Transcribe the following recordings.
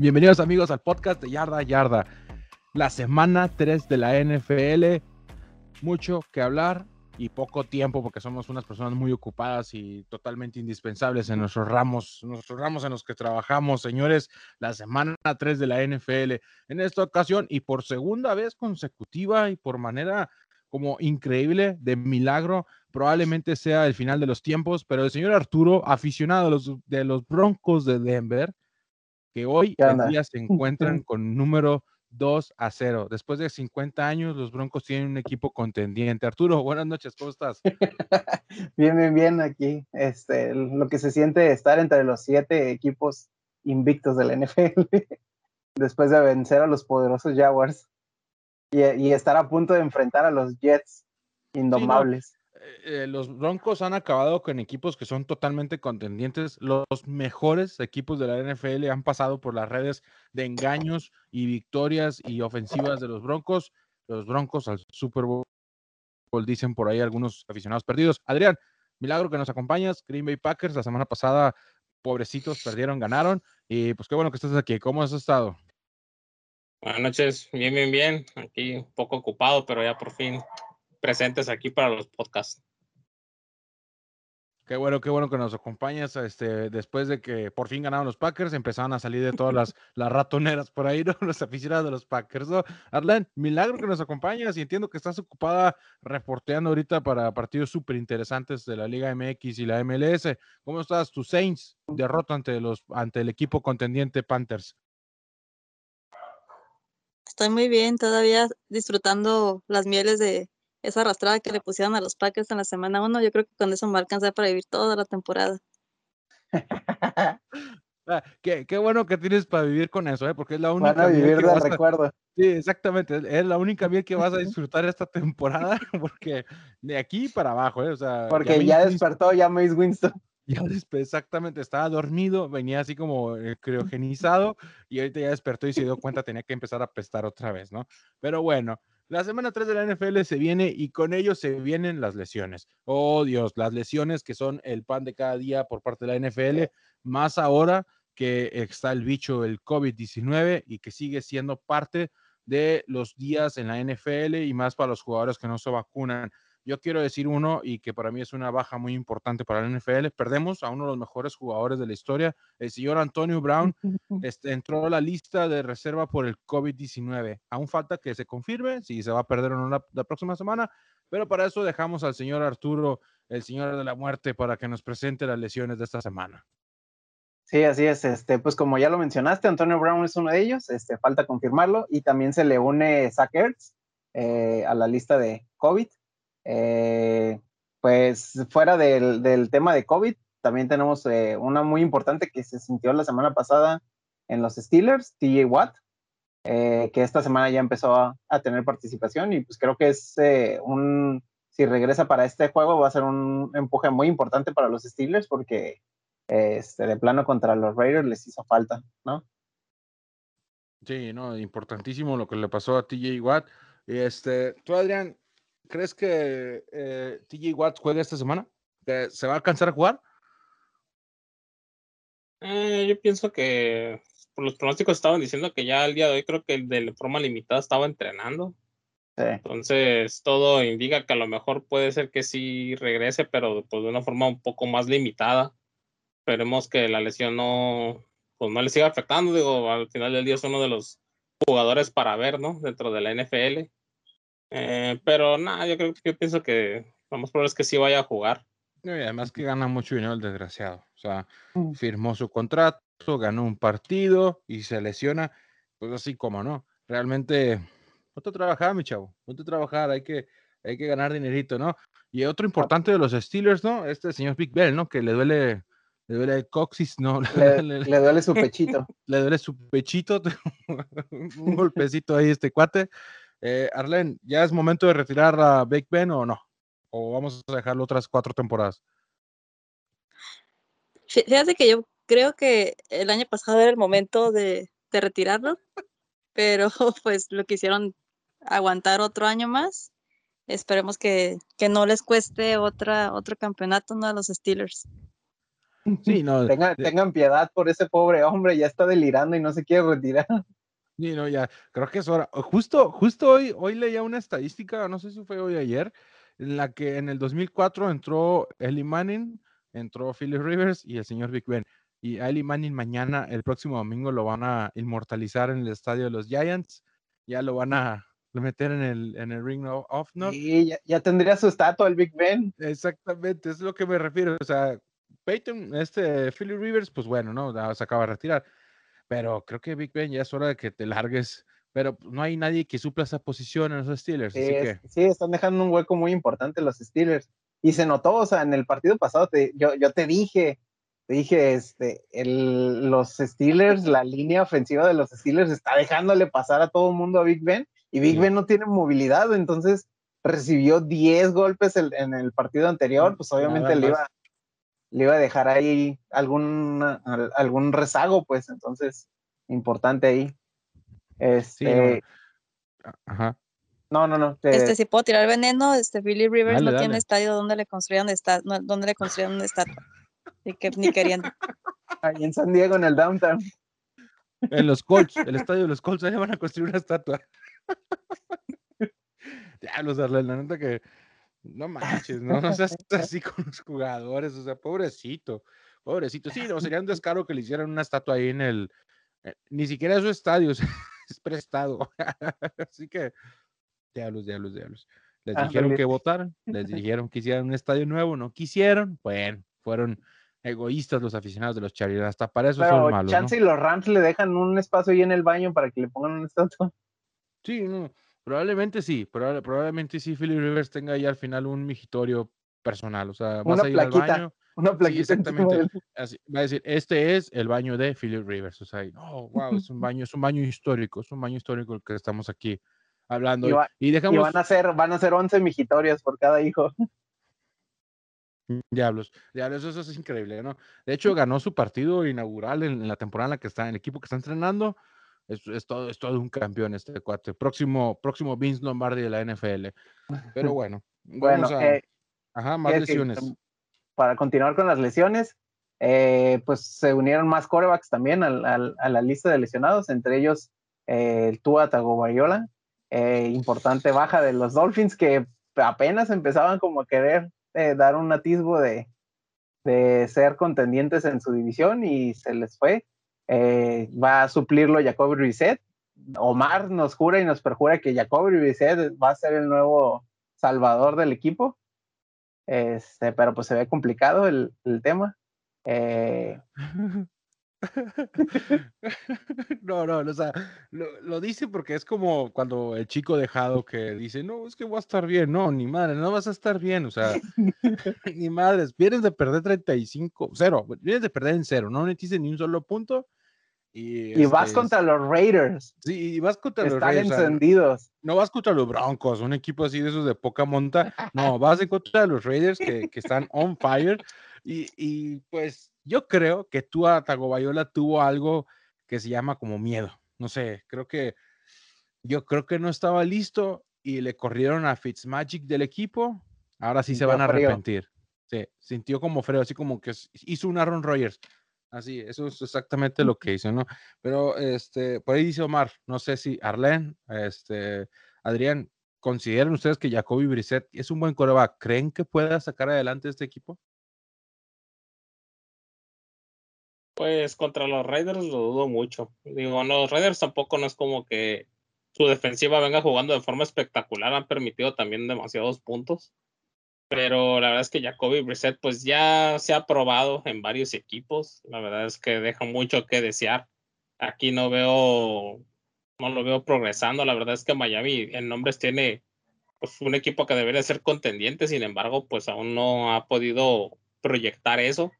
Bienvenidos amigos al podcast de Yarda Yarda. La semana 3 de la NFL. Mucho que hablar y poco tiempo porque somos unas personas muy ocupadas y totalmente indispensables en nuestros ramos, nuestros ramos en los que trabajamos, señores. La semana 3 de la NFL. En esta ocasión y por segunda vez consecutiva y por manera como increíble, de milagro, probablemente sea el final de los tiempos, pero el señor Arturo, aficionado de los, de los Broncos de Denver, que hoy en día se encuentran con número 2 a 0. Después de 50 años, los Broncos tienen un equipo contendiente. Arturo, buenas noches, ¿cómo estás? bien, bien, bien aquí. Este, lo que se siente estar entre los siete equipos invictos de la NFL después de vencer a los poderosos Jaguars y, estar a punto de enfrentar a los Jets indomables. Eh, eh, los Broncos han acabado con equipos que son totalmente contendientes. Los mejores equipos de la NFL han pasado por las redes de engaños y victorias y ofensivas de los Broncos. Los Broncos al Super Bowl dicen por ahí algunos aficionados perdidos. Adrián, milagro que nos acompañas. Green Bay Packers la semana pasada, pobrecitos, perdieron, ganaron. Y pues qué bueno que estás aquí. ¿Cómo has estado? Buenas noches, bien, bien, bien. Aquí un poco ocupado, pero ya por fin presentes aquí para los podcasts. Qué bueno, qué bueno que nos acompañas. Este, después de que por fin ganaron los Packers, empezaron a salir de todas las, las ratoneras por ahí, ¿no? Los aficionados de los Packers, ¿no? Arlen, milagro que nos acompañas y entiendo que estás ocupada reporteando ahorita para partidos súper interesantes de la Liga MX y la MLS. ¿Cómo estás? Tu Saints derrota ante, los, ante el equipo contendiente Panthers. Estoy muy bien, todavía disfrutando las mieles de esa arrastrada que le pusieron a los Packers en la semana 1. Yo creo que con eso me va a alcanzar para vivir toda la temporada. Ah, qué, bueno que tienes para vivir con eso, ¿eh? porque es la única. Van a vivir de recuerdo. Sí, exactamente. Es la única miel que vas a disfrutar esta temporada, porque de aquí para abajo, ¿eh? O sea, porque ya, despertó ya Mace Winston. Ya exactamente, estaba dormido, venía así como eh, criogenizado y ahorita ya despertó y se dio cuenta tenía que empezar a pestar otra vez, ¿no? Pero bueno, la semana 3 de la NFL se viene y con ello se vienen las lesiones. Oh Dios, las lesiones que son el pan de cada día por parte de la NFL, más ahora que está el bicho, el COVID-19 y que sigue siendo parte de los días en la NFL y más para los jugadores que no se vacunan. Yo quiero decir uno y que para mí es una baja muy importante para la NFL. Perdemos a uno de los mejores jugadores de la historia. El señor Antonio Brown este, entró a la lista de reserva por el COVID-19. Aún falta que se confirme si se va a perder o no la, próxima semana, pero para eso dejamos al señor Arturo, el señor de la muerte, para que nos presente las lesiones de esta semana. Sí, así es. Este, pues como ya lo mencionaste, Antonio Brown es uno de ellos. Este, falta confirmarlo y también se le une Zach Ertz eh, a la lista de COVID. Eh, pues fuera del, tema de COVID, también tenemos eh, una muy importante que se sintió la semana pasada en los Steelers, TJ Watt, eh, que esta semana ya empezó a, tener participación y pues creo que es un, si regresa para este juego va a ser un empuje muy importante para los Steelers porque este, de plano contra los Raiders les hizo falta, ¿no? Sí, no, importantísimo lo que le pasó a TJ Watt. Este, tú, Adrián, ¿crees que eh, TJ Watt juegue esta semana? ¿Se va a alcanzar a jugar? Eh, yo pienso que por los pronósticos estaban diciendo que ya el día de hoy creo que de forma limitada estaba entrenando. Entonces todo indica que a lo mejor puede ser que sí regrese, pero pues de una forma un poco más limitada. Esperemos que la lesión no, pues no le siga afectando. Digo, al final del día es uno de los jugadores para ver, ¿no? Dentro de la NFL. Eh, pero nada, yo creo yo pienso que vamos por es que sí vaya a jugar. y además que gana mucho dinero el desgraciado. O sea, mm. firmó su contrato, ganó un partido y se lesiona. Pues así como no. Realmente, no te trabajar, mi chavo. No te trabajar, hay que, hay que ganar dinerito, ¿no? Y otro importante de los Steelers, ¿no? Este señor Big Bell, ¿no? Que le duele, le duele el coxis, ¿no? Le, le duele su pechito. le duele su pechito. un golpecito ahí, este cuate. Eh, Arlen, ¿ya es momento de retirar a Big Ben o no? ¿O vamos a dejarlo otras cuatro temporadas? Fíjate que yo creo que el año pasado era el momento de, retirarlo, pero pues lo quisieron aguantar otro año más. Esperemos que, no les cueste otra, otro campeonato ¿no? a los Steelers. Sí, no. tengan piedad por ese pobre hombre, ya está delirando y no se quiere retirar. Sí, no, ya, creo que es hora. Justo, justo hoy, hoy leía una estadística, no sé si fue hoy o ayer, en la que en el 2004 entró Eli Manning, entró Philip Rivers y el señor Big Ben. Y a Eli Manning mañana, el próximo domingo, lo van a inmortalizar en el estadio de los Giants. Ya lo van a meter en el, en el Ring of Honor. Sí, ya, tendría su estatua el Big Ben. Exactamente, es lo que me refiero. O sea, Peyton, este Philip Rivers, pues bueno, ¿no? Se acaba de retirar pero creo que Big Ben ya es hora de que te largues. Pero no hay nadie que supla esa posición en los Steelers. Sí, así que... sí, están dejando un hueco muy importante los Steelers. Y se notó, o sea, en el partido pasado te, yo, yo te dije, te dije, este, el, los Steelers, la línea ofensiva de los Steelers está dejándole pasar a todo el mundo a Big Ben y Big Ben no tiene movilidad, entonces recibió 10 golpes en el partido anterior, pues obviamente le iba, le iba a dejar ahí algún, algún rezago, pues entonces, importante ahí. Este, no. Ajá. No, no, no. Este, si puedo tirar veneno, este Billy Rivers no tiene estadio donde le construyan esta, donde le construyan una estatua. Ni que ni queriendo. Ahí en San Diego, en el downtown. En los Colts, el estadio de los Colts, ahí van a construir una estatua. ya, los la neta que no manches, no, no seas así con los jugadores, o sea, pobrecito, pobrecito. Sí, no, sería un descaro que le hicieran una estatua ahí en el, eh, ni siquiera es su estadio, es prestado. así que, diablos, diablos, diablos. Les dijeron que votaran, les dijeron que hicieran un estadio nuevo, no quisieron, bueno, fueron egoístas los aficionados de los Chargers, hasta para eso son malos. Chance y los Rams le dejan un espacio ahí en el baño para que le pongan una estatua. Sí, no, Probablemente sí, probablemente sí Philip Rivers tenga ahí al final un migitorio personal, o sea, vas a ir al baño. Una plaquita. exactamente. va a decir, este es el baño de Philip Rivers. O sea, oh, wow, es un baño, es un baño histórico, es un baño histórico el que estamos aquí hablando. Y, dejamos... van a ser, van a ser 11 migitorios por cada hijo. Diablos, diablos, eso, es increíble, ¿no? De hecho, ganó su partido inaugural en, en la temporada en la que está, en el equipo que está entrenando es, todo, es todo un campeón este cuate. Próximo, próximo Vince Lombardi de la NFL. Pero bueno, bueno, eh, ajá, más lesiones. Para continuar con las lesiones, eh, pues se unieron más corebacks también a, la lista de lesionados, entre ellos eh, el Tua Tagovailoa, importante baja de los Dolphins que apenas empezaban como a querer dar un atisbo de, de ser contendientes en su división y se les fue. Eh, va a suplirlo Jacoby Reset. Omar nos jura y nos perjura que Jacoby Reset va a ser el nuevo salvador del equipo. Este, pero pues se ve complicado el, tema. Eh, no, no, o sea, lo, dice porque es como cuando el chico dejado que dice, no, es que voy a estar bien, no, ni madre, no vas a estar bien, o sea, ni madres, vienes de perder 35, cero, vienes de perder en cero, no metiste ni un solo punto y, vas este, contra los Raiders. Sí, y vas contra los Raiders. Están encendidos. no vas contra los Broncos, un equipo así de esos de poca monta. No, vas en contra de los Raiders que, que están on fire. Y, y, pues yo creo que tú a Tagobayola tuvo algo que se llama como miedo. No sé, creo que yo creo que no estaba listo y le corrieron a Fitzmagic del equipo. Ahora sí se van a arrepentir. Sí, sintió como frío, así como que hizo un Aaron Rodgers. Así, eso es exactamente lo que hizo, ¿no? Pero este, por ahí dice Omar, no sé si Arlen, este, Adrián, ¿consideran ustedes que Jacoby Brissett es un buen coreback? ¿Creen que pueda sacar adelante este equipo? Pues contra los Raiders lo dudo mucho. Digo, los Raiders tampoco no es como que su defensiva venga jugando de forma espectacular, han permitido también demasiados puntos pero la verdad es que Jacoby Brissett pues ya se ha probado en varios equipos, la verdad es que deja mucho que desear. Aquí no veo, no lo veo progresando, la verdad es que Miami en nombres tiene pues, un equipo que debería ser contendiente, sin embargo pues aún no ha podido proyectar eso.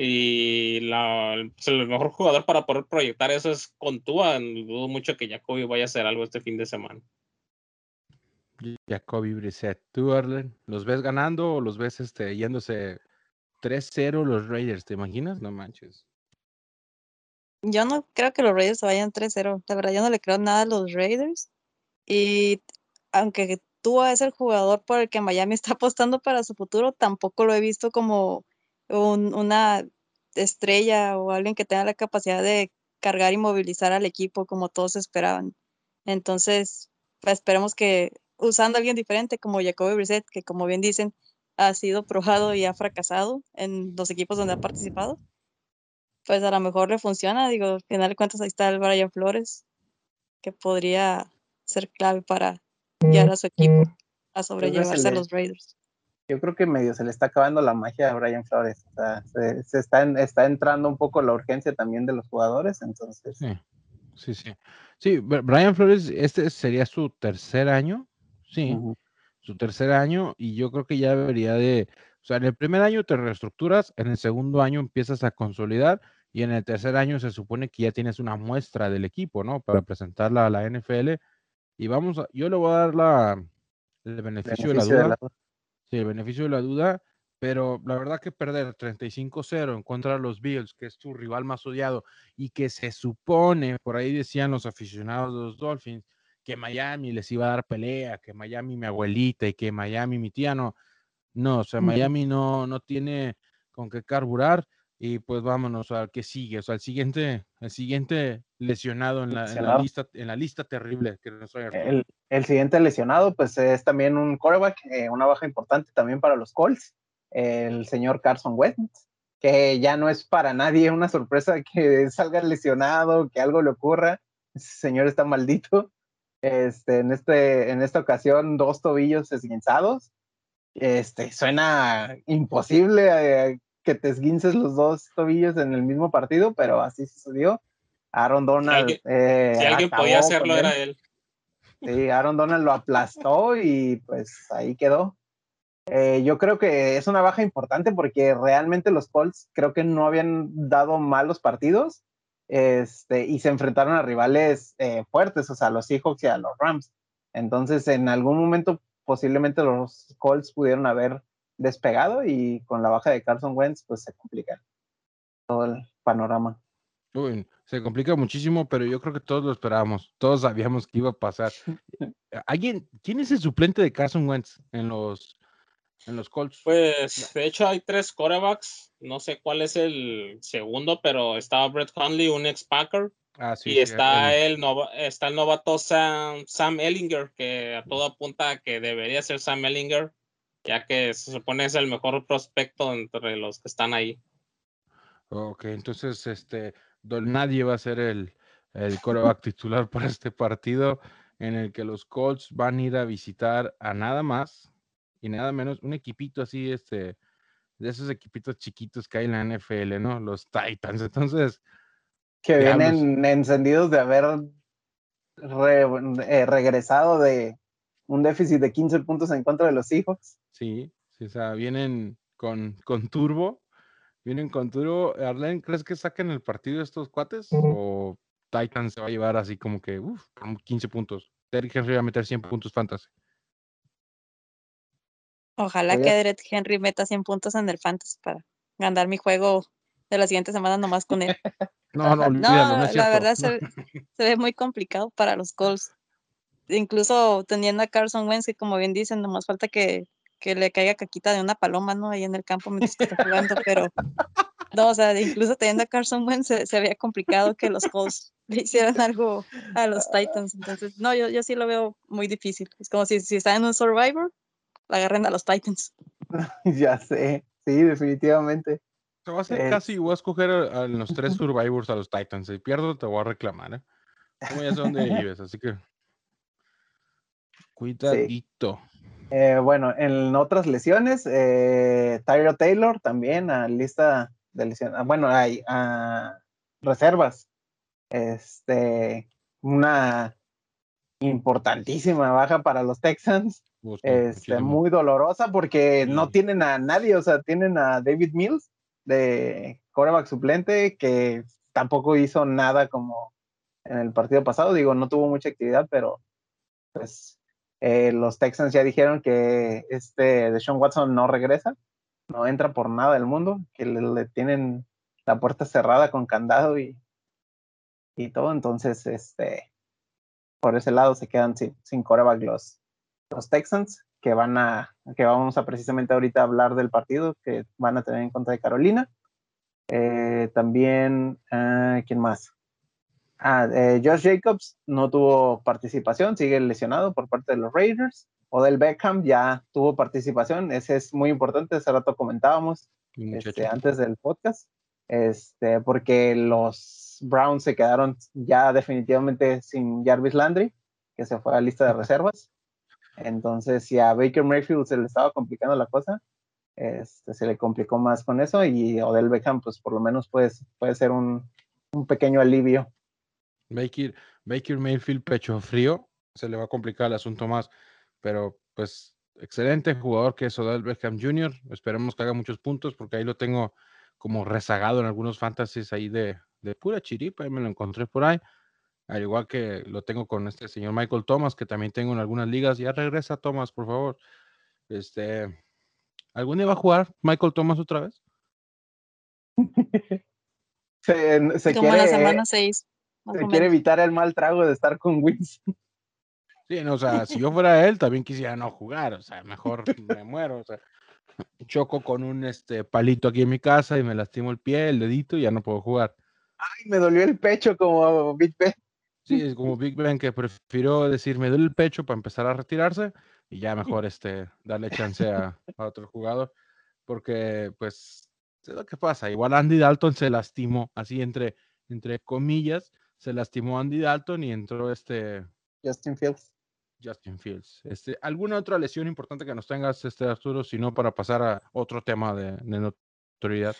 Y la, pues, el mejor jugador para poder proyectar eso es Contúa. Dudo mucho que Jacoby vaya a hacer algo este fin de semana. Jacoby Brissett. ¿Tú, Arlen, los ves ganando o los ves este, yéndose 3-0 los Raiders? ¿Te imaginas? No manches. Yo no creo que los Raiders vayan 3-0. La verdad, yo no le creo nada a los Raiders. Y aunque tú es el jugador por el que Miami está apostando para su futuro, tampoco lo he visto como una estrella o alguien que tenga la capacidad de cargar y movilizar al equipo como todos esperaban. Entonces, esperemos que usando a alguien diferente como Jacoby Brissett, que como bien dicen, ha sido probado y ha fracasado en los equipos donde ha participado, pues a lo mejor le funciona. Digo, al final de cuentas ahí está el Brian Flores, que podría ser clave para guiar a su equipo a sobrellevarse a los Raiders. Yo creo que medio se le está acabando la magia a Brian Flores. O sea, se, está, está entrando un poco la urgencia también de los jugadores, entonces. Sí, sí, sí. Sí, Brian Flores, este sería su tercer año, sí, su tercer año, y yo creo que ya debería de, o sea, en el primer año te reestructuras, en el segundo año empiezas a consolidar, y en el tercer año se supone que ya tienes una muestra del equipo, ¿no? Para presentarla a la NFL. Y vamos, a, yo le voy a dar la, el beneficio, de, la duda. Sí, el beneficio de la duda, pero la verdad que perder 35-0 en contra de los Bills, que es tu rival más odiado, y que se supone, por ahí decían los aficionados de los Dolphins, que Miami les iba a dar pelea, que Miami mi abuelita y que Miami mi tía no. No, o sea, Miami no, no tiene con qué carburar y pues vámonos al que sigue, o sea, el siguiente, el siguiente lesionado en la, lista, en la lista terrible que nos el, el, siguiente lesionado, pues es también un quarterback, eh, una baja importante también para los Colts, el señor Carson Wentz, que ya no es para nadie una sorpresa que salga lesionado, que algo le ocurra, ese señor está maldito. Este, en, este, en esta ocasión, dos tobillos esguinzados. Este, suena imposible eh, que te esguinces los dos tobillos en el mismo partido, pero así sucedió. Aaron Donald. Si alguien, si alguien podía hacerlo, era él. Sí, Aaron Donald lo aplastó y pues ahí quedó. Eh, yo creo que es una baja importante porque realmente los Colts creo que no habían dado malos partidos este, y se enfrentaron a rivales eh, fuertes, o sea, a los Seahawks y a los Rams. Entonces, en algún momento posiblemente los Colts pudieron haber despegado y con la baja de Carson Wentz, pues se complica todo el panorama. se complica muchísimo, pero yo creo que todos lo esperábamos. Todos sabíamos que iba a pasar. ¿Alguien, quién es el suplente de Carson Wentz en los, en los Colts? Pues, de hecho, hay tres corebacks. No sé cuál es el segundo, pero estaba Brett Hundley, un ex Packer. Ah, sí, y está, el, está el novato Sam, Sam Ellinger, que a todo apunta que debería ser Sam Ellinger ya que se supone es el mejor prospecto entre los que están ahí. Ok, entonces este Don Nadie va a ser el, el coreback titular para este partido en el que los Colts van a ir a visitar a nada más y nada menos un equipito así, este, de esos equipitos chiquitos que hay en la NFL, ¿no? Los Titans. Entonces. Que vienen encendidos de haber eh, regresado de un déficit de 15 puntos en contra de los Seahawks. Sí, sí, o sea, vienen con, con turbo, vienen con turbo. Arlen, ¿crees que saquen el partido estos cuates? ¿O Titan se va a llevar así como que, uff, 15 puntos? Derrick Henry va a meter 100 puntos fantasy. Ojalá que Derek Henry meta 100 puntos en el fantasy para ganar mi juego de la siguiente semana nomás con él. no, no, no, la verdad se, se, ve muy complicado para los Colts. Incluso teniendo a Carson Wentz, que como bien dicen, nomás falta que que le caiga caquita de una paloma, ¿no? Ahí en el campo mientras que está jugando, pero no, o sea, incluso teniendo a Carson Wentz se, había complicado que los Colts le hicieran algo a los Titans. Entonces, no, yo, yo sí lo veo muy difícil. Es como si, si están en un Survivor, agarren a los Titans. ya sé, sí, definitivamente. Te voy a hacer casi, voy a escoger a, los tres Survivors a los Titans. Si pierdo, te voy a reclamar, ¿eh? Como ya sé dónde vives, así que. Cuidadito. Eh, bueno, en otras lesiones, eh, Tyro Taylor también a lista de lesiones. Ah, bueno, hay a reservas. Este, una importantísima baja para los Texans. Este, muy dolorosa porque no tienen a nadie, o sea, tienen a David Mills de coreback suplente que tampoco hizo nada como en el partido pasado. Digo, no tuvo mucha actividad, pero pues eh, los Texans ya dijeron que este Deshaun Watson no regresa, no entra por nada del mundo, que le, tienen la puerta cerrada con candado y, y todo. Entonces, este, por ese lado se quedan sin, sin coreback los, los Texans, que van a, que vamos a precisamente ahorita hablar del partido que van a tener en contra de Carolina. Eh, también, ah, ¿quién más? Ah, eh, Josh Jacobs no tuvo participación, sigue lesionado por parte de los Raiders. Odell Beckham ya tuvo participación, ese es muy importante, hace rato comentábamos este, antes del podcast, este, porque los Browns se quedaron ya definitivamente sin Jarvis Landry, que se fue a la lista de reservas. Entonces, si a Baker Mayfield se le estaba complicando la cosa, este, se le complicó más con eso y Odell Beckham, pues por lo menos puede, puede ser un, un pequeño alivio. Baker, Baker Mayfield, pecho frío, se le va a complicar el asunto más, pero pues excelente jugador que es Odell Beckham Jr. Esperemos que haga muchos puntos porque ahí lo tengo como rezagado en algunos fantasies ahí de, de pura chiripa, ahí me lo encontré por ahí. Al igual que lo tengo con este señor Michael Thomas, que también tengo en algunas ligas. Ya regresa Thomas, por favor. Este, ¿Algún día va a jugar Michael Thomas otra vez? se, se Como quiere, la semana 6. se quiere evitar el mal trago de estar con Wins. Sí, no, o sea, si yo fuera él, también quisiera no jugar, o sea, mejor me muero, o sea, choco con un este palito aquí en mi casa y me lastimo el pie, el dedito y ya no puedo jugar. Ay, me dolió el pecho como Big Ben. Sí, es como Big Ben que prefirió decir me duele el pecho para empezar a retirarse y ya mejor este, darle chance a, a, otro jugador, porque pues es lo que pasa, igual Andy Dalton se lastimó, así entre, entre comillas, se lastimó Andy Dalton y entró este... Justin Fields. Justin Fields. Este, ¿Alguna otra lesión importante que nos tengas, este Arturo, si no para pasar a otro tema de, de notoriedad?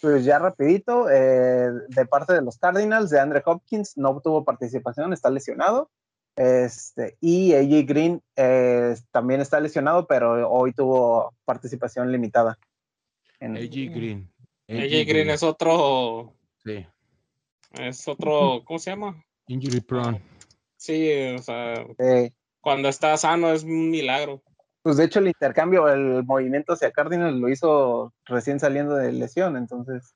Pues ya rapidito, eh, de parte de los Cardinals, de Andre Hopkins, no tuvo participación, está lesionado. Este, y AJ Green eh, también está lesionado, pero hoy tuvo participación limitada. En... AJ Green. AJ, Green, Green es otro. Sí. Es otro, ¿cómo se llama? Injury prone. Sí, o sea, cuando está sano es un milagro. Pues de hecho el intercambio, el movimiento hacia Cardinals lo hizo recién saliendo de lesión, entonces,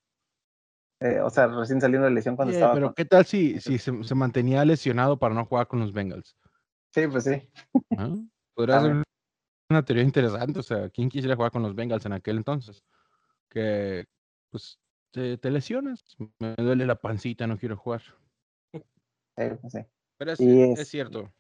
eh, o sea, recién saliendo de lesión cuando sí, estaba. Pero con... ¿qué tal si, si se, se, mantenía lesionado para no jugar con los Bengals? Sí, pues sí. ¿Ah? Podría ser una teoría interesante, o sea, ¿quién quisiera jugar con los Bengals en aquel entonces? Que, pues, te, te lesionas, me duele la pancita, no quiero jugar. Sí, pues sí. Pero es, es, es cierto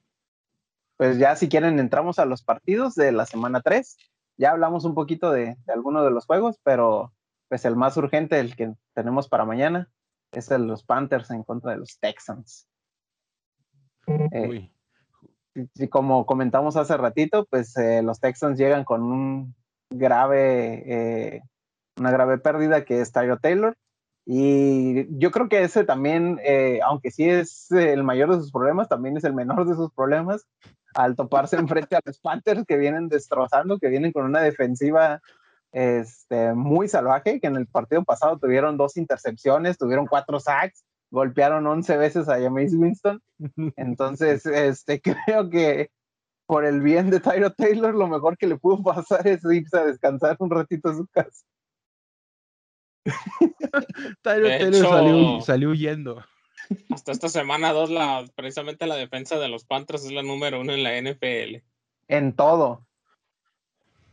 pues ya si quieren entramos a los partidos de la semana 3. Ya hablamos un poquito de, de algunos de los juegos, pero pues el más urgente, el que tenemos para mañana, es el de los Panthers en contra de los Texans. Eh, y como comentamos hace ratito, pues eh, los Texans llegan con un grave, eh, una grave pérdida que es Tyro Taylor. Y yo creo que ese también, eh, aunque sí es el mayor de sus problemas, también es el menor de sus problemas al toparse enfrente a los Panthers que vienen destrozando, que vienen con una defensiva este, muy salvaje, que en el partido pasado tuvieron dos intercepciones, tuvieron cuatro sacks, golpearon 11 veces a James Winston. Entonces, este, creo que por el bien de Tyro Taylor, lo mejor que le pudo pasar es irse a descansar un ratito a su casa. Tyro Taylor hecho, salió, salió huyendo. Hasta esta semana 2, la, precisamente la defensa de los Panthers es la número uno en la NFL. En todo.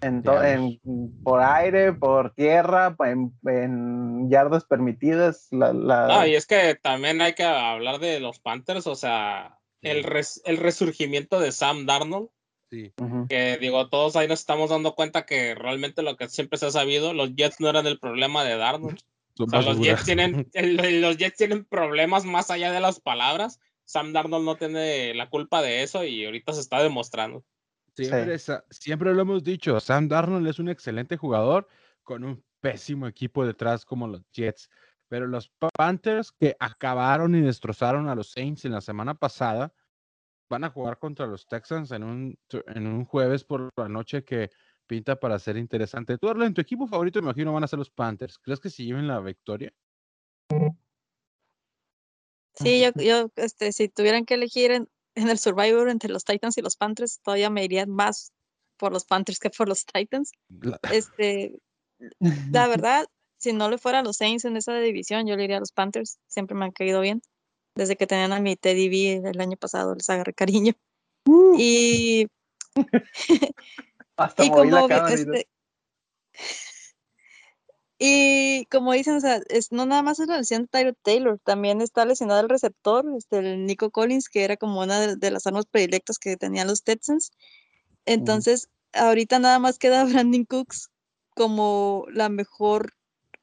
En, to en por aire, por tierra, en, en yardas permitidas. La, la... No, y es que también hay que hablar de los Panthers, o sea, sí. el, res el resurgimiento de Sam Darnold. Sí. Que digo, todos ahí nos estamos dando cuenta que realmente lo que siempre se ha sabido, los Jets no eran el problema de Darnold. O sea, los, Jets tienen, los Jets tienen problemas más allá de las palabras. Sam Darnold no tiene la culpa de eso y ahorita se está demostrando. Siempre, sí. siempre lo hemos dicho, Sam Darnold es un excelente jugador con un pésimo equipo detrás como los Jets. Pero los Panthers que acabaron y destrozaron a los Saints en la semana pasada, van a jugar contra los Texans en un, en un jueves por la noche que pinta para ser interesante. Tú, Arlen, tu equipo favorito, me imagino, van a ser los Panthers. ¿Crees que se lleven la victoria? Sí, yo, yo este, si tuvieran que elegir en, en, el Survivor entre los Titans y los Panthers, todavía me iría más por los Panthers que por los Titans. La... Este, la verdad, si no le fuera a los Saints en esa división, yo le iría a los Panthers. Siempre me han caído bien. Desde que tenían a mi Teddy B el año pasado, les agarré cariño. Uh. Y. Hasta y como, este, Y como dicen, o sea, es, no nada más es la lesión de Tyler Taylor, también está lesionado el receptor, este, el Nico Collins, que era como una de, las armas predilectas que tenían los Texans. Entonces, ahorita nada más queda Brandon Cooks como la mejor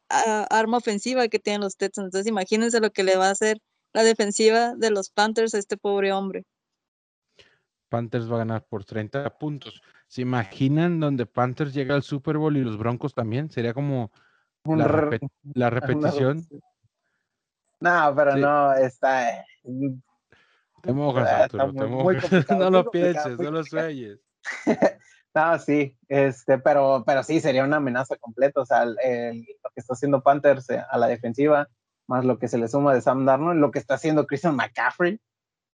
ah, arma ofensiva que tienen los Texans. Entonces, imagínense lo que le va a hacer la defensiva de los Panthers a este pobre hombre. Panthers va a ganar por 30 puntos. ¿Se imaginan donde Panthers llega al Super Bowl y los Broncos también? Sería como la, repetición. No, pero no, está. Te mojas, Arturo, te mojas. no lo pienses, no lo sueñes. no, sí, este, pero, pero sí, sería una amenaza completa. O sea, lo que está haciendo Panthers eh, a la defensiva, más lo que se le suma de Sam Darnold, lo que está haciendo Christian McCaffrey,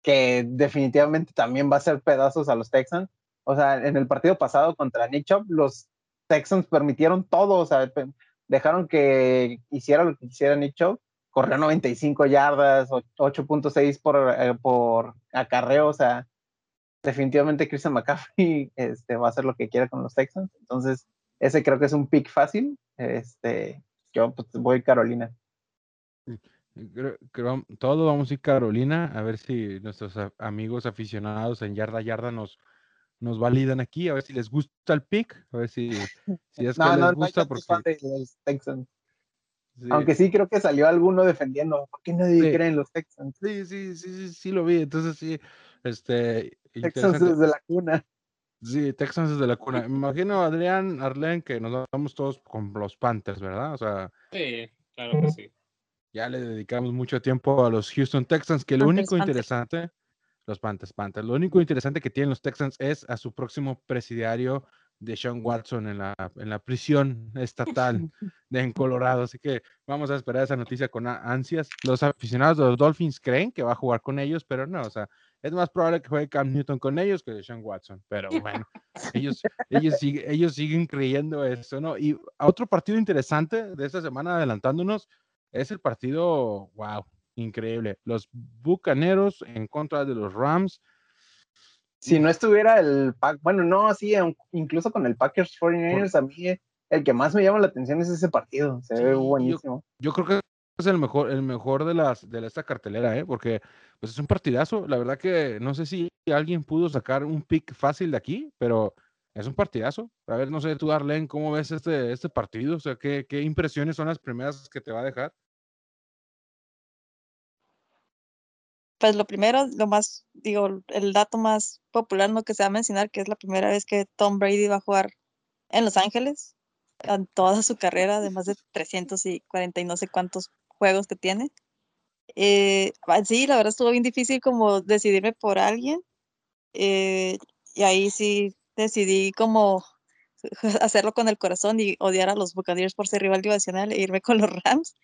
que definitivamente también va a hacer pedazos a los Texans. O sea, en el partido pasado contra Chubb, los Texans permitieron todo, o sea, dejaron que hiciera lo que quisiera Chubb, corrió 95 yardas, 8.6 por, eh, por acarreo, o sea, definitivamente Christian McCaffrey este, va a hacer lo que quiera con los Texans, entonces ese creo que es un pick fácil, este, yo pues, voy Carolina. Creo, todo vamos a ir Carolina, a ver si nuestros amigos aficionados en yarda yarda nos, nos validan aquí, a ver si les gusta el pick, a ver si, si es que les gusta. Porque... Aunque sí creo que salió alguno defendiendo, ¿por qué nadie cree en los Texans? Sí, sí, sí, sí, sí lo vi, entonces sí, este... Texans desde la cuna. Sí, Texans desde la cuna. Me imagino, Adrián, Arlen, que nos vamos todos con los Panthers, ¿verdad? O sea... Sí, claro que sí ya le dedicamos mucho tiempo a los Houston Texans, que lo único interesante, los Panthers, Panthers, lo único interesante que tienen los Texans es a su próximo presidiario de Sean Watson en la, en la prisión estatal de en Colorado. Así que vamos a esperar esa noticia con ansias. Los aficionados de los Dolphins creen que va a jugar con ellos, pero no, o sea, es más probable que juegue Cam Newton con ellos que Sean Watson. Pero bueno, ellos, ellos, ellos siguen creyendo eso, ¿no? Y otro partido interesante de esta semana, adelantándonos, es el partido, wow, increíble. Los Bucaneros en contra de los Rams. Si no estuviera el pack, bueno, no, sí, incluso con el Packers 49ers, a mí el que más me llama la atención es ese partido. Se ve buenísimo. Yo, creo que es el mejor, el mejor de las de esta cartelera, ¿eh? porque pues es un partidazo. La verdad que no sé si alguien pudo sacar un pick fácil de aquí, pero es un partidazo. A ver, no sé tú, Arlen, ¿cómo ves este, este partido? O sea, ¿qué, ¿qué impresiones son las primeras que te va a dejar? Pues lo primero, lo más, digo, el dato más popular, no que se va a mencionar, que es la primera vez que Tom Brady va a jugar en Los Ángeles, en toda su carrera, de más de 340 y no sé cuántos juegos que tiene. Eh, ah, sí, la verdad estuvo bien difícil como decidirme por alguien. Eh, y ahí sí decidí como hacerlo con el corazón y odiar a los Buccaneers por ser rival divisional e irme con los Rams.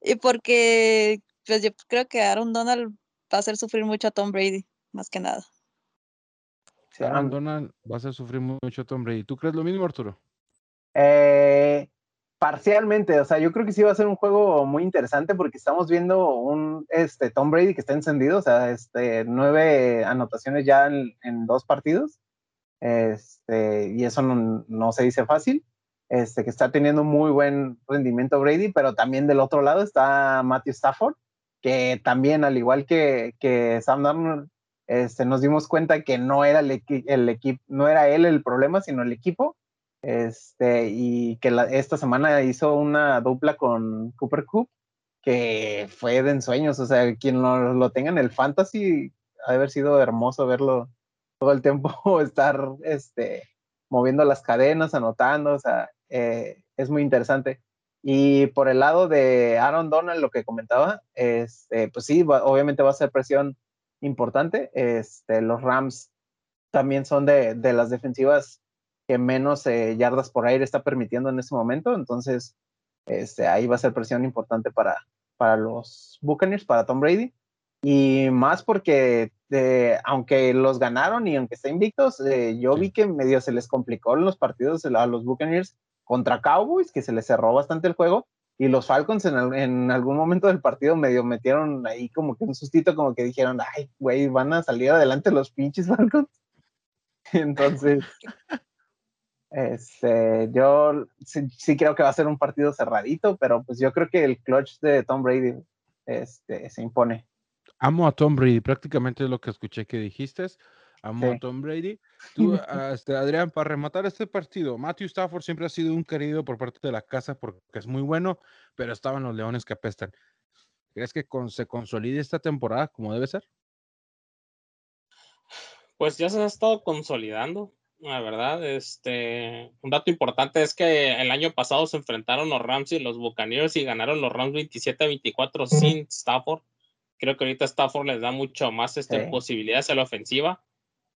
Y porque pues yo creo que Aaron Donald va a hacer sufrir mucho a Tom Brady, más que nada. Sí, Donald va a hacer sufrir mucho a Tom Brady. ¿Tú crees lo mismo, Arturo? Eh, parcialmente, o sea, yo creo que sí va a ser un juego muy interesante porque estamos viendo un este, Tom Brady que está encendido, o sea, este, nueve anotaciones ya en, dos partidos, este, y eso no, no, se dice fácil, este, que está teniendo muy buen rendimiento Brady, pero también del otro lado está Matthew Stafford, que también, al igual que, que Sam Darnold, este, nos dimos cuenta que no era el, equipo, no era él el problema, sino el equipo. Este, y que esta semana hizo una dupla con Cooper Coop, que fue de ensueños. O sea, quien lo, lo tenga en el fantasy, ha de haber sido hermoso verlo todo el tiempo estar este, moviendo las cadenas, anotando. O sea, eh, es muy interesante. Y por el lado de Aaron Donald, lo que comentaba, este, pues sí, obviamente va a ser presión importante. Este, los Rams también son de, de las defensivas que menos eh, yardas por aire está permitiendo en este momento. Entonces, este, ahí va a ser presión importante para, para los Buccaneers, para Tom Brady. Y más porque, eh, aunque los ganaron y aunque estén invictos, eh, yo vi que medio se les complicó en los partidos a los Buccaneers contra Cowboys, que se les cerró bastante el juego, y los Falcons en, algún momento del partido medio metieron ahí como que un sustito, como que dijeron, ay, güey, van a salir adelante los pinches Falcons. Entonces, Este, yo sí, creo que va a ser un partido cerradito, pero pues yo creo que el clutch de Tom Brady este, se impone. Amo a Tom Brady, prácticamente es lo que escuché que dijiste. Amo a Tom Brady. Tú, este, Adrián, para rematar este partido, Matthew Stafford siempre ha sido un querido por parte de la casa porque es muy bueno, pero estaban los leones que apestan. ¿Crees que se consolide esta temporada como debe ser? Pues ya se ha estado consolidando, la verdad. Este, un dato importante es que el año pasado se enfrentaron los Rams y los Buccaneers y ganaron los Rams 27 a 24 sin Stafford. Creo que ahorita Stafford les da mucho más este, posibilidades a la ofensiva.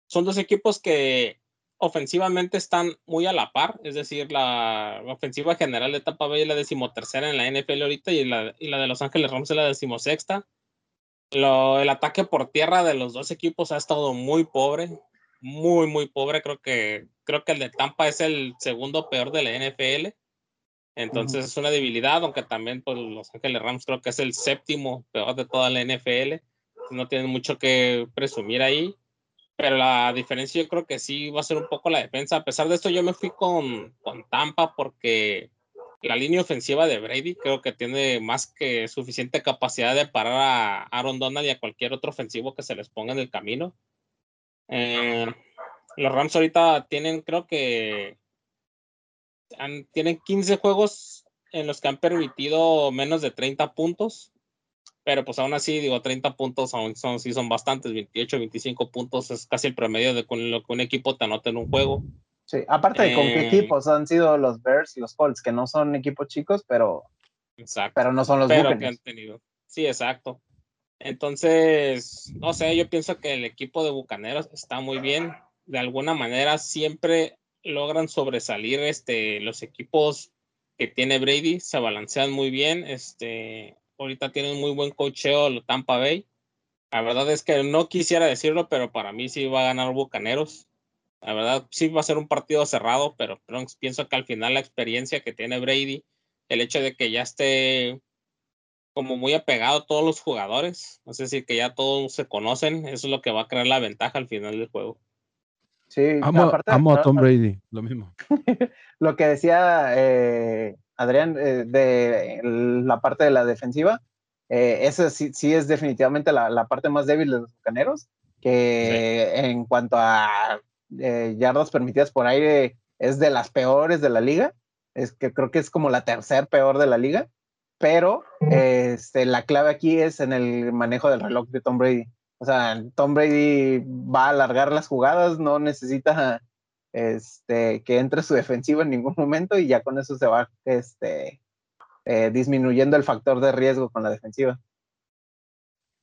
Son dos equipos que ofensivamente están muy a la par, es decir, la ofensiva general de Tampa Bay es la decimotercera en la NFL ahorita y la, y la de Los Ángeles Rams es la decimosexta. Lo, el ataque por tierra de los dos equipos ha estado muy pobre, muy, muy pobre. Creo que, creo que el de Tampa es el segundo peor de la NFL. Entonces es una debilidad, aunque también pues, Los Ángeles Rams creo que es el séptimo peor de toda la NFL. No tienen mucho que presumir ahí. Pero la diferencia yo creo que sí va a ser un poco la defensa. A pesar de esto, yo me fui con, con Tampa porque la línea ofensiva de Brady creo que tiene más que suficiente capacidad de parar a Aaron Donald y a cualquier otro ofensivo que se les ponga en el camino. Eh, los Rams ahorita tienen, creo que tienen 15 juegos en los que han permitido menos de 30 puntos, pero pues aún así, digo, 30 puntos aún son, sí son bastantes, 28, 25 puntos es casi el promedio de con lo que un equipo te anota en un juego. Sí, aparte de con qué eh, equipos han sido los Bears y los Colts, que no son equipos chicos, pero, exacto. pero no son los pero que han tenido. Sí, exacto. Entonces, no sé, yo pienso que el equipo de Bucaneros está muy bien. De alguna manera siempre logran sobresalir este, los equipos que tiene Brady, se balancean muy bien. Este, ahorita tienen muy buen cocheo Tampa Bay. La verdad es que no quisiera decirlo, pero para mí sí va a ganar Bucaneros. La verdad, sí va a ser un partido cerrado, pero pienso que al final la experiencia que tiene Brady, el hecho de que ya esté como muy apegado a todos los jugadores, es decir, que ya todos se conocen, eso es lo que va a crear la ventaja al final del juego. Sí, amo, a Tom Brady, lo mismo. lo que decía eh, Adrián eh, de la parte de la defensiva, eh, esa sí, sí, es definitivamente la, la, parte más débil de los bucaneros, que en cuanto a eh, yardas permitidas por aire es de las peores de la liga. Es que creo que es como la tercer peor de la liga. Pero este, la clave aquí es en el manejo del reloj de Tom Brady. O sea, Tom Brady va a alargar las jugadas, no necesita este, que entre su defensiva en ningún momento y ya con eso se va este, eh, disminuyendo el factor de riesgo con la defensiva.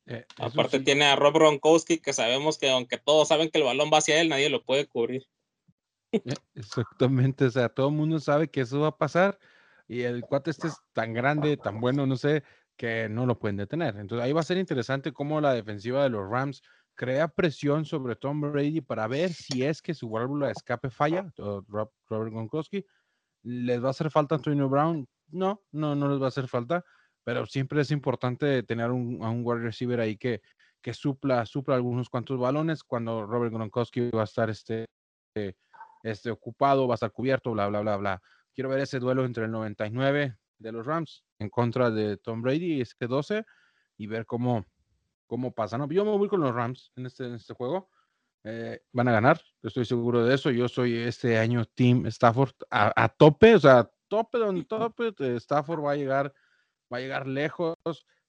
Eh, Aparte tiene a Rob Gronkowski que sabemos que aunque todos saben que el balón va hacia él, nadie lo puede cubrir. Eh, exactamente, o sea, todo el mundo sabe que eso va a pasar y el cuate este es tan grande, tan bueno, no sé, que no lo pueden detener. Entonces ahí va a ser interesante cómo la defensiva de los Rams crea presión sobre Tom Brady para ver si es que su válvula de escape falla, Rob, Robert Gronkowski. ¿Les va a hacer falta Antonio Brown? No, no, no les va a hacer falta pero siempre es importante tener un, a un wide receiver ahí que, que supla, supla algunos cuantos balones cuando Robert Gronkowski va a estar este, este ocupado, va a estar cubierto, bla, bla, bla, bla. Quiero ver ese duelo entre el 99 de los Rams en contra de Tom Brady este 12 y ver cómo, cómo pasa. ¿no? Yo me voy con los Rams en este, en este juego. Eh, van a ganar, estoy seguro de eso. Yo soy este año Team Stafford a, a tope, o sea, tope donde tope, Stafford va a llegar va a llegar lejos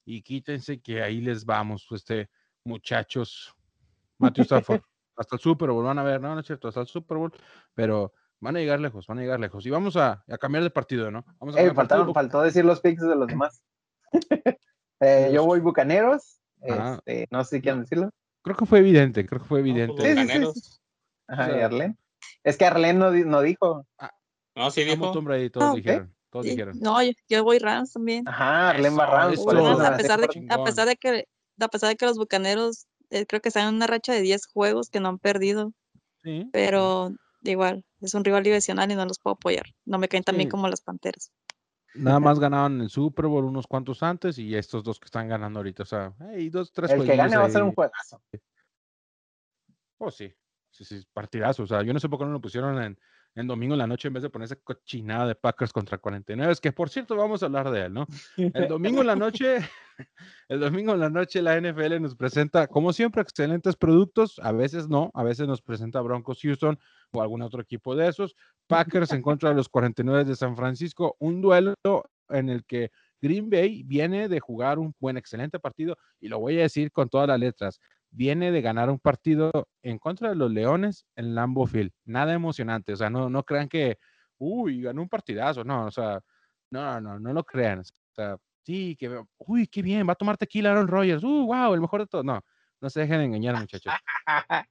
y quítense que ahí les vamos, este, muchachos. Matthew Stafford, hasta el Super Bowl, van a ver, no, no es cierto, hasta el Super Bowl, pero van a llegar lejos, van a llegar lejos. Y vamos a, cambiar de partido, ¿no? Vamos a faltó decir los picks de los demás. Eh, yo voy Bucaneros, este, no sé si quieren decirlo. Creo que fue evidente, creo que fue pues, evidente. Bucaneros. Ajá, y Arlen. Es que Arlen no, no dijo. Ah, no, sí dijo. todos ah, dijeron. Todos dijeron. No, yo, voy Rams también. Ajá, Arlen va Rams. a, pesar de, a, pesar de que, a pesar de que los bucaneros eh, creo que están en una racha de 10 juegos que no han perdido. Sí. Pero igual, es un rival divisional y no los puedo apoyar. No me caen tan bien como las panteras. Nada más ganaban el Super Bowl unos cuantos antes y estos dos que están ganando ahorita. O sea, hay dos, tres El que gane va a ser un juegazo. Oh, sí. Sí, sí, partidazo. O sea, yo no sé por qué no lo pusieron en, en domingo en la noche en vez de ponerse cochinada de Packers contra 49, que por cierto vamos a hablar de él, ¿no? El domingo en la noche, el domingo en la noche la NFL nos presenta, como siempre, excelentes productos, a veces no, a veces nos presenta Broncos Houston o algún otro equipo de esos, Packers en contra de los 49 de San Francisco, un duelo en el que Green Bay viene de jugar un buen, excelente partido, y lo voy a decir con todas las letras viene de ganar un partido en contra de los Leones en Lambeau Field. Nada emocionante, o sea, no, no crean que, uy, ganó un partidazo, no, o sea, no, no, no lo crean. O sea, sí, que, uy, qué bien, va a tomar tequila Aaron Rodgers, uh, wow, el mejor de todos. No, no se dejen engañar, muchachos.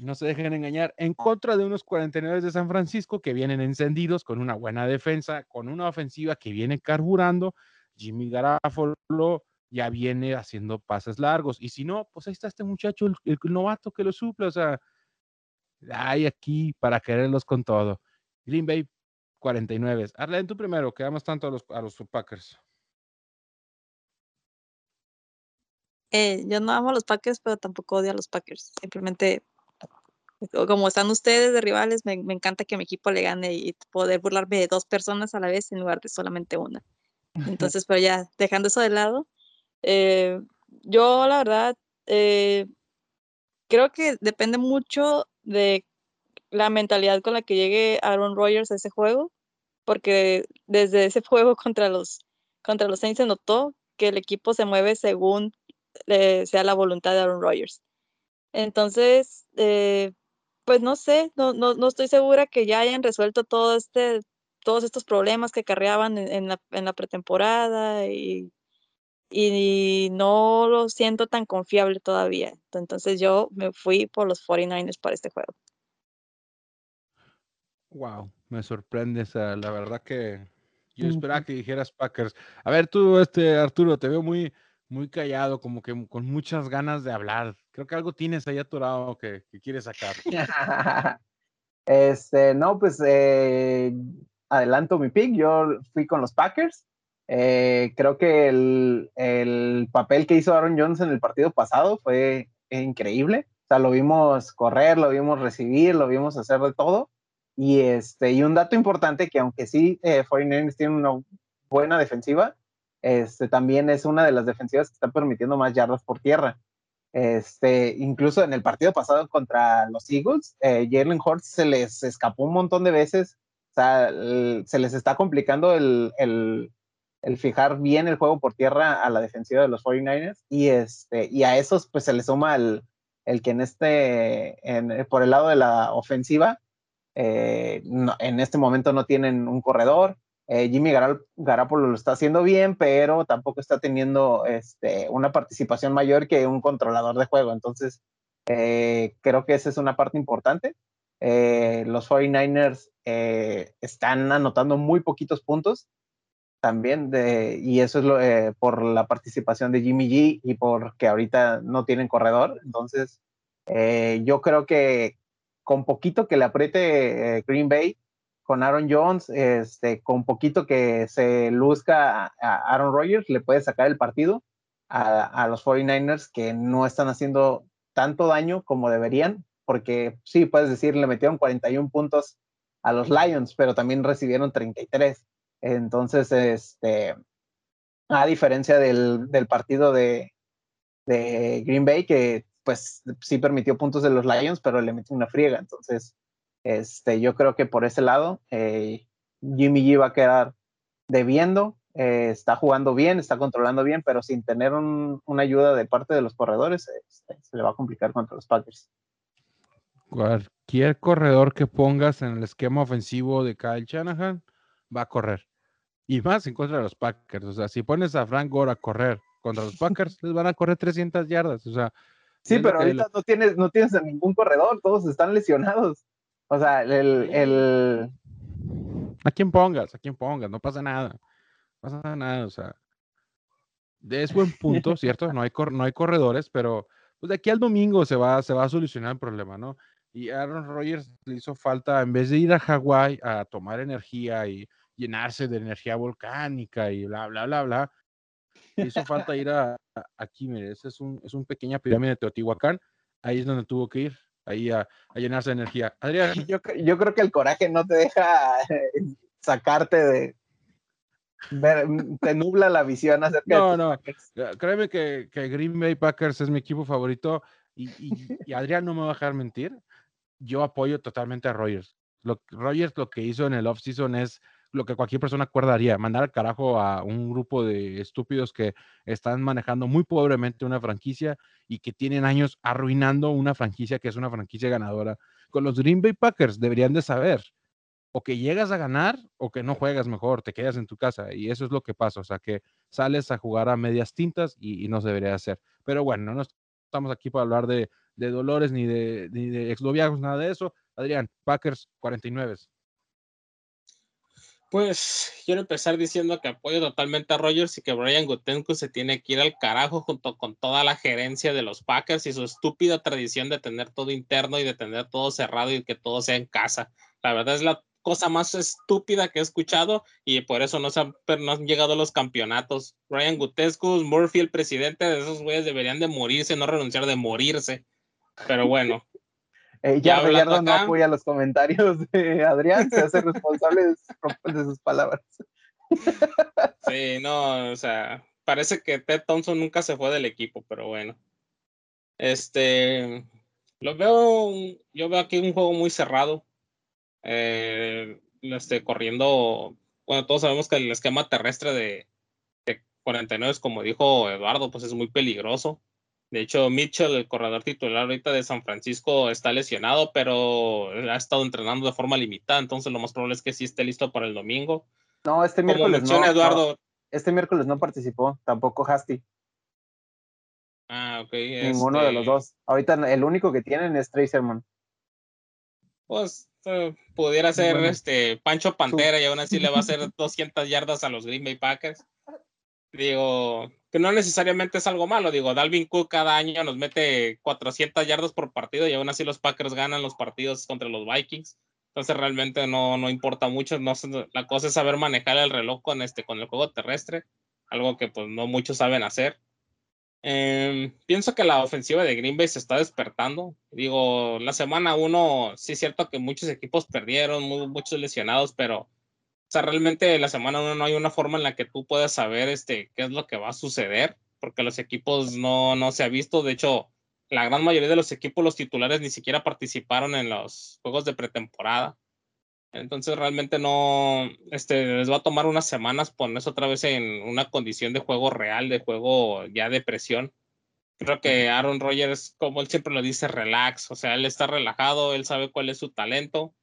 No se dejen engañar. En contra de unos 49 de San Francisco que vienen encendidos con una buena defensa, con una ofensiva que viene carburando. Jimmy Garafolo ya viene haciendo pases largos. Y si no, pues ahí está este muchacho, el, novato que lo suple. O sea, hay aquí para quererlos con todo. Green Bay 49. Arlen, tú primero, que amas tanto a los, a los Packers. Eh, yo no amo a los Packers, pero tampoco odio a los Packers. Simplemente, como están ustedes de rivales, me, me, encanta que mi equipo le gane y poder burlarme de dos personas a la vez en lugar de solamente una. Entonces, pero ya, dejando eso de lado, eh, yo, la verdad, eh, creo que depende mucho de la mentalidad con la que llegue Aaron Rodgers a ese juego, porque desde ese juego contra los, contra los Saints se notó que el equipo se mueve según eh, sea la voluntad de Aaron Rodgers. Entonces, pues no sé, no, no, no, estoy segura que ya hayan resuelto todo este, todos estos problemas que acarreaban en, la, en la pretemporada y y no lo siento tan confiable todavía. Entonces yo me fui por los 49ers para este juego. Wow, me sorprende esa, la verdad que yo esperaba que dijeras Packers. A ver, tú, este Arturo, te veo muy, muy callado, como que con muchas ganas de hablar. Creo que algo tienes ahí aturado que, que quieres sacar. este, no, pues eh, adelanto mi pick. Yo fui con los Packers. Eh, creo que el, papel que hizo Aaron Jones en el partido pasado fue increíble. O sea, lo vimos correr, lo vimos recibir, lo vimos hacer de todo. Y, este, y un dato importante que aunque sí, eh, 49 tiene una buena defensiva, este, también es una de las defensivas que está permitiendo más yardas por tierra. Este, incluso en el partido pasado contra los Eagles, eh, Jalen Hurts se les escapó un montón de veces. O sea, se les está complicando el, el fijar bien el juego por tierra a la defensiva de los 49ers y, este, y a esos pues se le suma el, que en este, en, por el lado de la ofensiva, eh, en este momento no tienen un corredor. Eh, Jimmy Garapolo lo está haciendo bien, pero tampoco está teniendo este, una participación mayor que un controlador de juego. Entonces, eh, creo que esa es una parte importante. los 49ers están anotando muy poquitos puntos también, y eso es eh, por la participación de Jimmy G y porque ahorita no tienen corredor. Entonces, eh, yo creo que con poquito que le apriete eh, Green Bay, con Aaron Jones, este, con poquito que se luzca a Aaron Rodgers, le puede sacar el partido a, a los 49ers que no están haciendo tanto daño como deberían, porque sí, puedes decir, le metieron 41 puntos a los Lions, pero también recibieron 33. Entonces, este, a diferencia del, partido de, Green Bay, que pues sí permitió puntos de los Lions, pero le metió una friega. Entonces, este, yo creo que por ese lado, eh, Jimmy G va a quedar debiendo. Eh, está jugando bien, está controlando bien, pero sin tener una ayuda de parte de los corredores, este, se le va a complicar contra los Packers. Cualquier corredor que pongas en el esquema ofensivo de Kyle Shanahan va a correr. Y más en contra de los Packers. O sea, si pones a Frank Gore a correr contra los Packers, les van a correr 300 yardas. O sea, sí, pero ahorita no tienes, no tienes a ningún corredor, todos están lesionados. O sea, el, el... A quien pongas, a quien pongas, no pasa nada. No pasa nada, o sea. Es buen punto, ¿cierto? No hay, no hay corredores, pero pues de aquí al domingo se va, se va a solucionar el problema, ¿no? Y Aaron Rodgers le hizo falta, en vez de ir a Hawái a tomar energía y llenarse de energía volcánica y bla, bla, bla, bla. Hizo falta ir a, aquí, mire, ese es un, es un pequeña pirámide de Teotihuacán, ahí es donde tuvo que ir, ahí a, llenarse de energía. Adrián. Yo, yo, creo que el coraje no te deja sacarte de... te nubla la visión acerca no, No, no. Créeme que, que, Green Bay Packers es mi equipo favorito y, y, Adrián no me va a dejar mentir. Yo apoyo totalmente a Rogers. Lo, Rogers lo que hizo en el offseason es lo que cualquier persona acordaría, mandar al carajo a un grupo de estúpidos que están manejando muy pobremente una franquicia y que tienen años arruinando una franquicia que es una franquicia ganadora. Con los Green Bay Packers deberían de saber o que llegas a ganar o que no juegas mejor, te quedas en tu casa y eso es lo que pasa, o sea que sales a jugar a medias tintas y, no se debería hacer. Pero bueno, no estamos aquí para hablar de, dolores ni de, ni de nada de eso. Adrián, Packers 49. Pues quiero empezar diciendo que apoyo totalmente a Rogers y que Brian Gutenku se tiene que ir al carajo junto con toda la gerencia de los Packers y su estúpida tradición de tener todo interno y de tener todo cerrado y que todo sea en casa. La verdad es la cosa más estúpida que he escuchado y por eso no, se han, no han llegado los campeonatos. Brian Gutescu, Murphy, el presidente de esos güeyes deberían de morirse, no renunciar de morirse. Pero bueno, eh, ya Gallardo no apoya los comentarios de Adrián, se hace responsable de, sus palabras. Sí, no, o sea, parece que Ted Thompson nunca se fue del equipo, pero bueno. Este, lo veo, yo veo aquí un juego muy cerrado. Eh, este, corriendo, bueno, todos sabemos que el esquema terrestre de, de 49, como dijo Eduardo, pues es muy peligroso. De hecho, Mitchell, el corredor titular ahorita de San Francisco, está lesionado, pero ha estado entrenando de forma limitada, entonces lo más probable es que sí esté listo para el domingo. No, este miércoles no, Eduardo. este miércoles no participó, tampoco Hasty. Ah, ok. Ninguno de los este dos. Ahorita el único que tienen es Trey Sermon. Pues eh, pudiera ser este Pancho Pantera y aún así le va a hacer 200 yardas a los Green Bay Packers. Digo, que no necesariamente es algo malo. Digo, Dalvin Cook cada año nos mete 400 yardas por partido y aún así los Packers ganan los partidos contra los Vikings. Entonces realmente no, no importa mucho. No, la cosa es saber manejar el reloj con, este, con el juego terrestre, algo que pues no muchos saben hacer. Em, pienso que la ofensiva de Green Bay se está despertando. Digo, la semana uno, sí es cierto que muchos equipos perdieron, muchos lesionados, pero sea, realmente la semana uno no hay una forma en la que tú puedas saber este, qué es lo que va a suceder, porque los equipos no, no se ha visto. De hecho, la gran mayoría de los equipos, los titulares, ni siquiera participaron en los juegos de pretemporada. Entonces realmente no, este, les va a tomar unas semanas ponerse otra vez en una condición de juego real, de juego ya de presión. Creo que Aaron Rodgers, como él siempre lo dice, relax, o sea, él está relajado, él sabe cuál es su talento.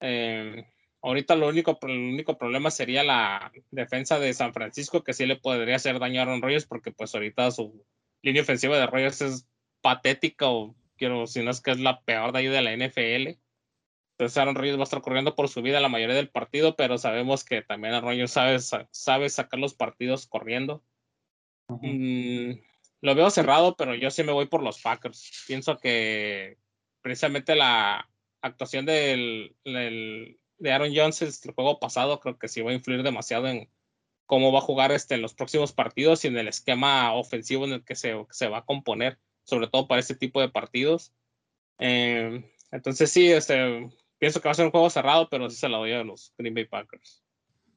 Eh, Ahorita lo único, el único problema sería la defensa de San Francisco, que sí le podría hacer daño a Aaron Rodgers, porque pues ahorita su línea ofensiva de Rodgers es patética, o quiero, si no es que es la peor de ahí de la NFL. Entonces Aaron Rodgers va a estar corriendo por su vida la mayoría del partido, pero sabemos que también Aaron Rodgers sabe, sabe sacar los partidos corriendo. Mm, lo veo cerrado, pero yo sí me voy por los Packers. Pienso que precisamente la actuación del de Aaron Jones el juego pasado creo que sí va a influir demasiado en cómo va a jugar este en los próximos partidos y en el esquema ofensivo en el que se, se va a componer, sobre todo para este tipo de partidos. Em, entonces sí, este, pienso que va a ser un juego cerrado, pero sí se lo doy a los Green Bay Packers.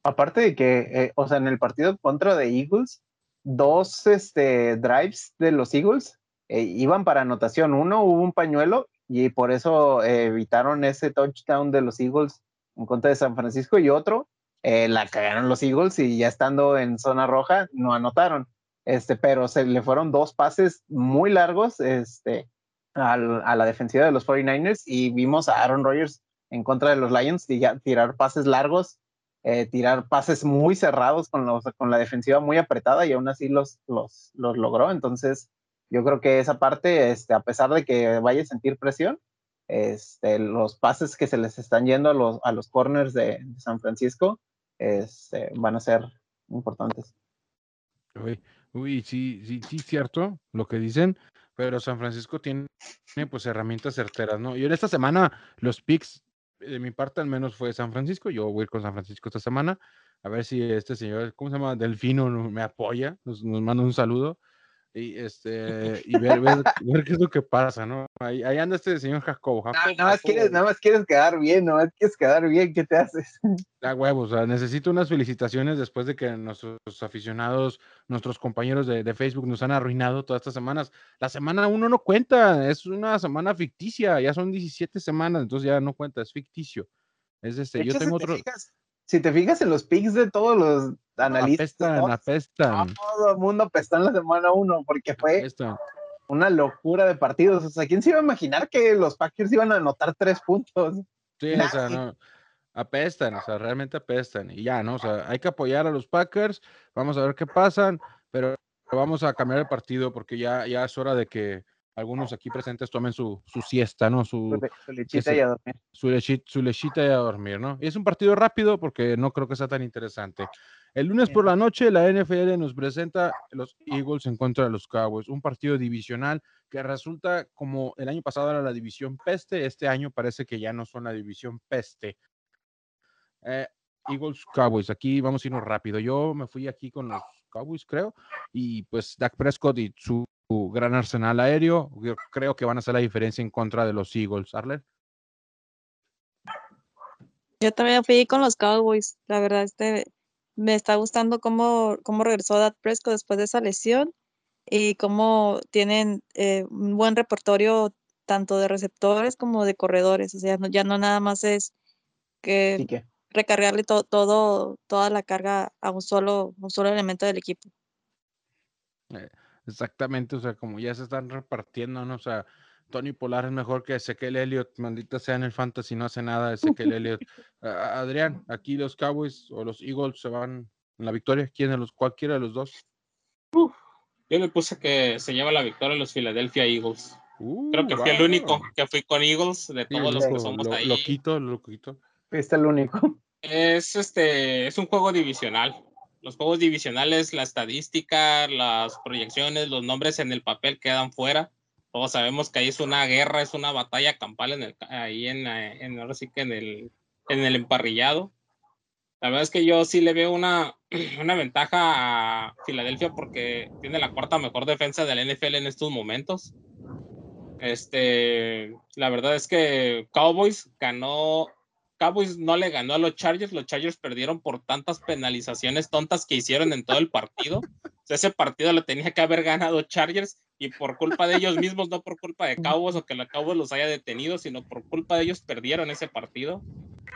Aparte de que, eh, o sea, en el partido contra de Eagles, dos este, drives de los Eagles eh, iban para anotación. Uno hubo un pañuelo y por eso eh, evitaron ese touchdown de los Eagles en contra de San Francisco y otro eh, la cagaron los Eagles y ya estando en zona roja no anotaron. Este, pero se le fueron dos pases muy largos este, a la defensiva de los 49ers y vimos a Aaron Rodgers en contra de los Lions tirar pases largos, eh, tirar pases muy cerrados con, los, con la defensiva muy apretada y aún así los, los, los logró. Entonces, yo creo que esa parte, este, a pesar de que vaya a sentir presión, este, los pases que se les están yendo a los, a los corners de, San Francisco este, van a ser importantes. Uy, uy, sí, sí, sí, cierto lo que dicen, pero San Francisco tiene pues herramientas certeras, ¿no? Y en esta semana los picks, de mi parte al menos fue San Francisco, yo voy a ir con San Francisco esta semana, a ver si este señor, ¿cómo se llama? Delfino me apoya, nos, nos manda un saludo. Y este y ver, ver, qué es lo que pasa, ¿no? Ahí, ahí anda este señor Jacobo. nada, más quieres, nada más quieres quedar bien, nada más quieres quedar bien, ¿qué te haces? La huevos, o sea, necesito unas felicitaciones después de que nuestros aficionados, nuestros compañeros de, de, Facebook nos han arruinado todas estas semanas. La semana uno no cuenta, es una semana ficticia, ya son 17 semanas, entonces ya no cuenta, es ficticio. Es este, yo tengo otro si te fijas en los picks de todos los analistas, apestan, apestan. todo el mundo apestó en la semana uno porque fue una locura de partidos. O sea, ¿quién se iba a imaginar que los Packers iban a anotar tres puntos? Sí, o sea, no, apestan, o sea, realmente apestan. Y ya, ¿no? O sea, hay que apoyar a los Packers, vamos a ver qué pasan, pero vamos a cambiar el partido porque ya, ya es hora de que algunos aquí presentes tomen su, su siesta, ¿no? Su, lechita y a dormir. Su, lechita, y a dormir, ¿no? Y es un partido rápido porque no creo que sea tan interesante. El lunes por la noche la NFL nos presenta los Eagles en contra de los Cowboys, un partido divisional que resulta como el año pasado era la división peste, este año parece que ya no son la división peste. Eh, Eagles Cowboys, aquí vamos a irnos rápido. Yo me fui aquí con los Cowboys, creo, y pues Dak Prescott y su gran arsenal aéreo, yo creo que van a hacer la diferencia en contra de los Eagles. Arler. Yo también fui con los Cowboys. La verdad, este, me está gustando cómo, cómo regresó Dak Prescott después de esa lesión y cómo tienen eh, un buen repertorio tanto de receptores como de corredores. O sea, ya no nada más es que, recargarle todo, toda la carga a un solo, un solo elemento del equipo. Eh, Exactamente, o sea, como ya se están repartiendo, ¿no? O sea, Tony Polar es mejor que Ezequiel Elliott, maldita sea en el fantasy, no hace nada Ezequiel Elliott. Adrián, aquí los Cowboys o los Eagles se van en la victoria, ¿quién de los, cualquiera de los dos? yo me puse que se lleva la victoria los Philadelphia Eagles. Creo que fui el único que fui con Eagles de todos los que somos ahí. Loquito, loquito. Fuiste el único. Es este, es un juego divisional los juegos divisionales, la estadística, las proyecciones, los nombres en el papel quedan fuera. Todos sabemos que ahí es una guerra, es una batalla campal en el, ahí en, en ahora sí que en el, en el emparrillado. La verdad es que yo sí le veo una, una ventaja a Filadelfia porque tiene la cuarta mejor defensa del NFL en estos momentos. Este, la verdad es que Cowboys ganó Cowboys no le ganó a los Chargers, los Chargers perdieron por tantas penalizaciones tontas que hicieron en todo el partido. ese partido lo tenía que haber ganado Chargers y por culpa de ellos mismos, no por culpa de Cowboys o que la Cowboys los haya detenido, sino por culpa de ellos perdieron ese partido.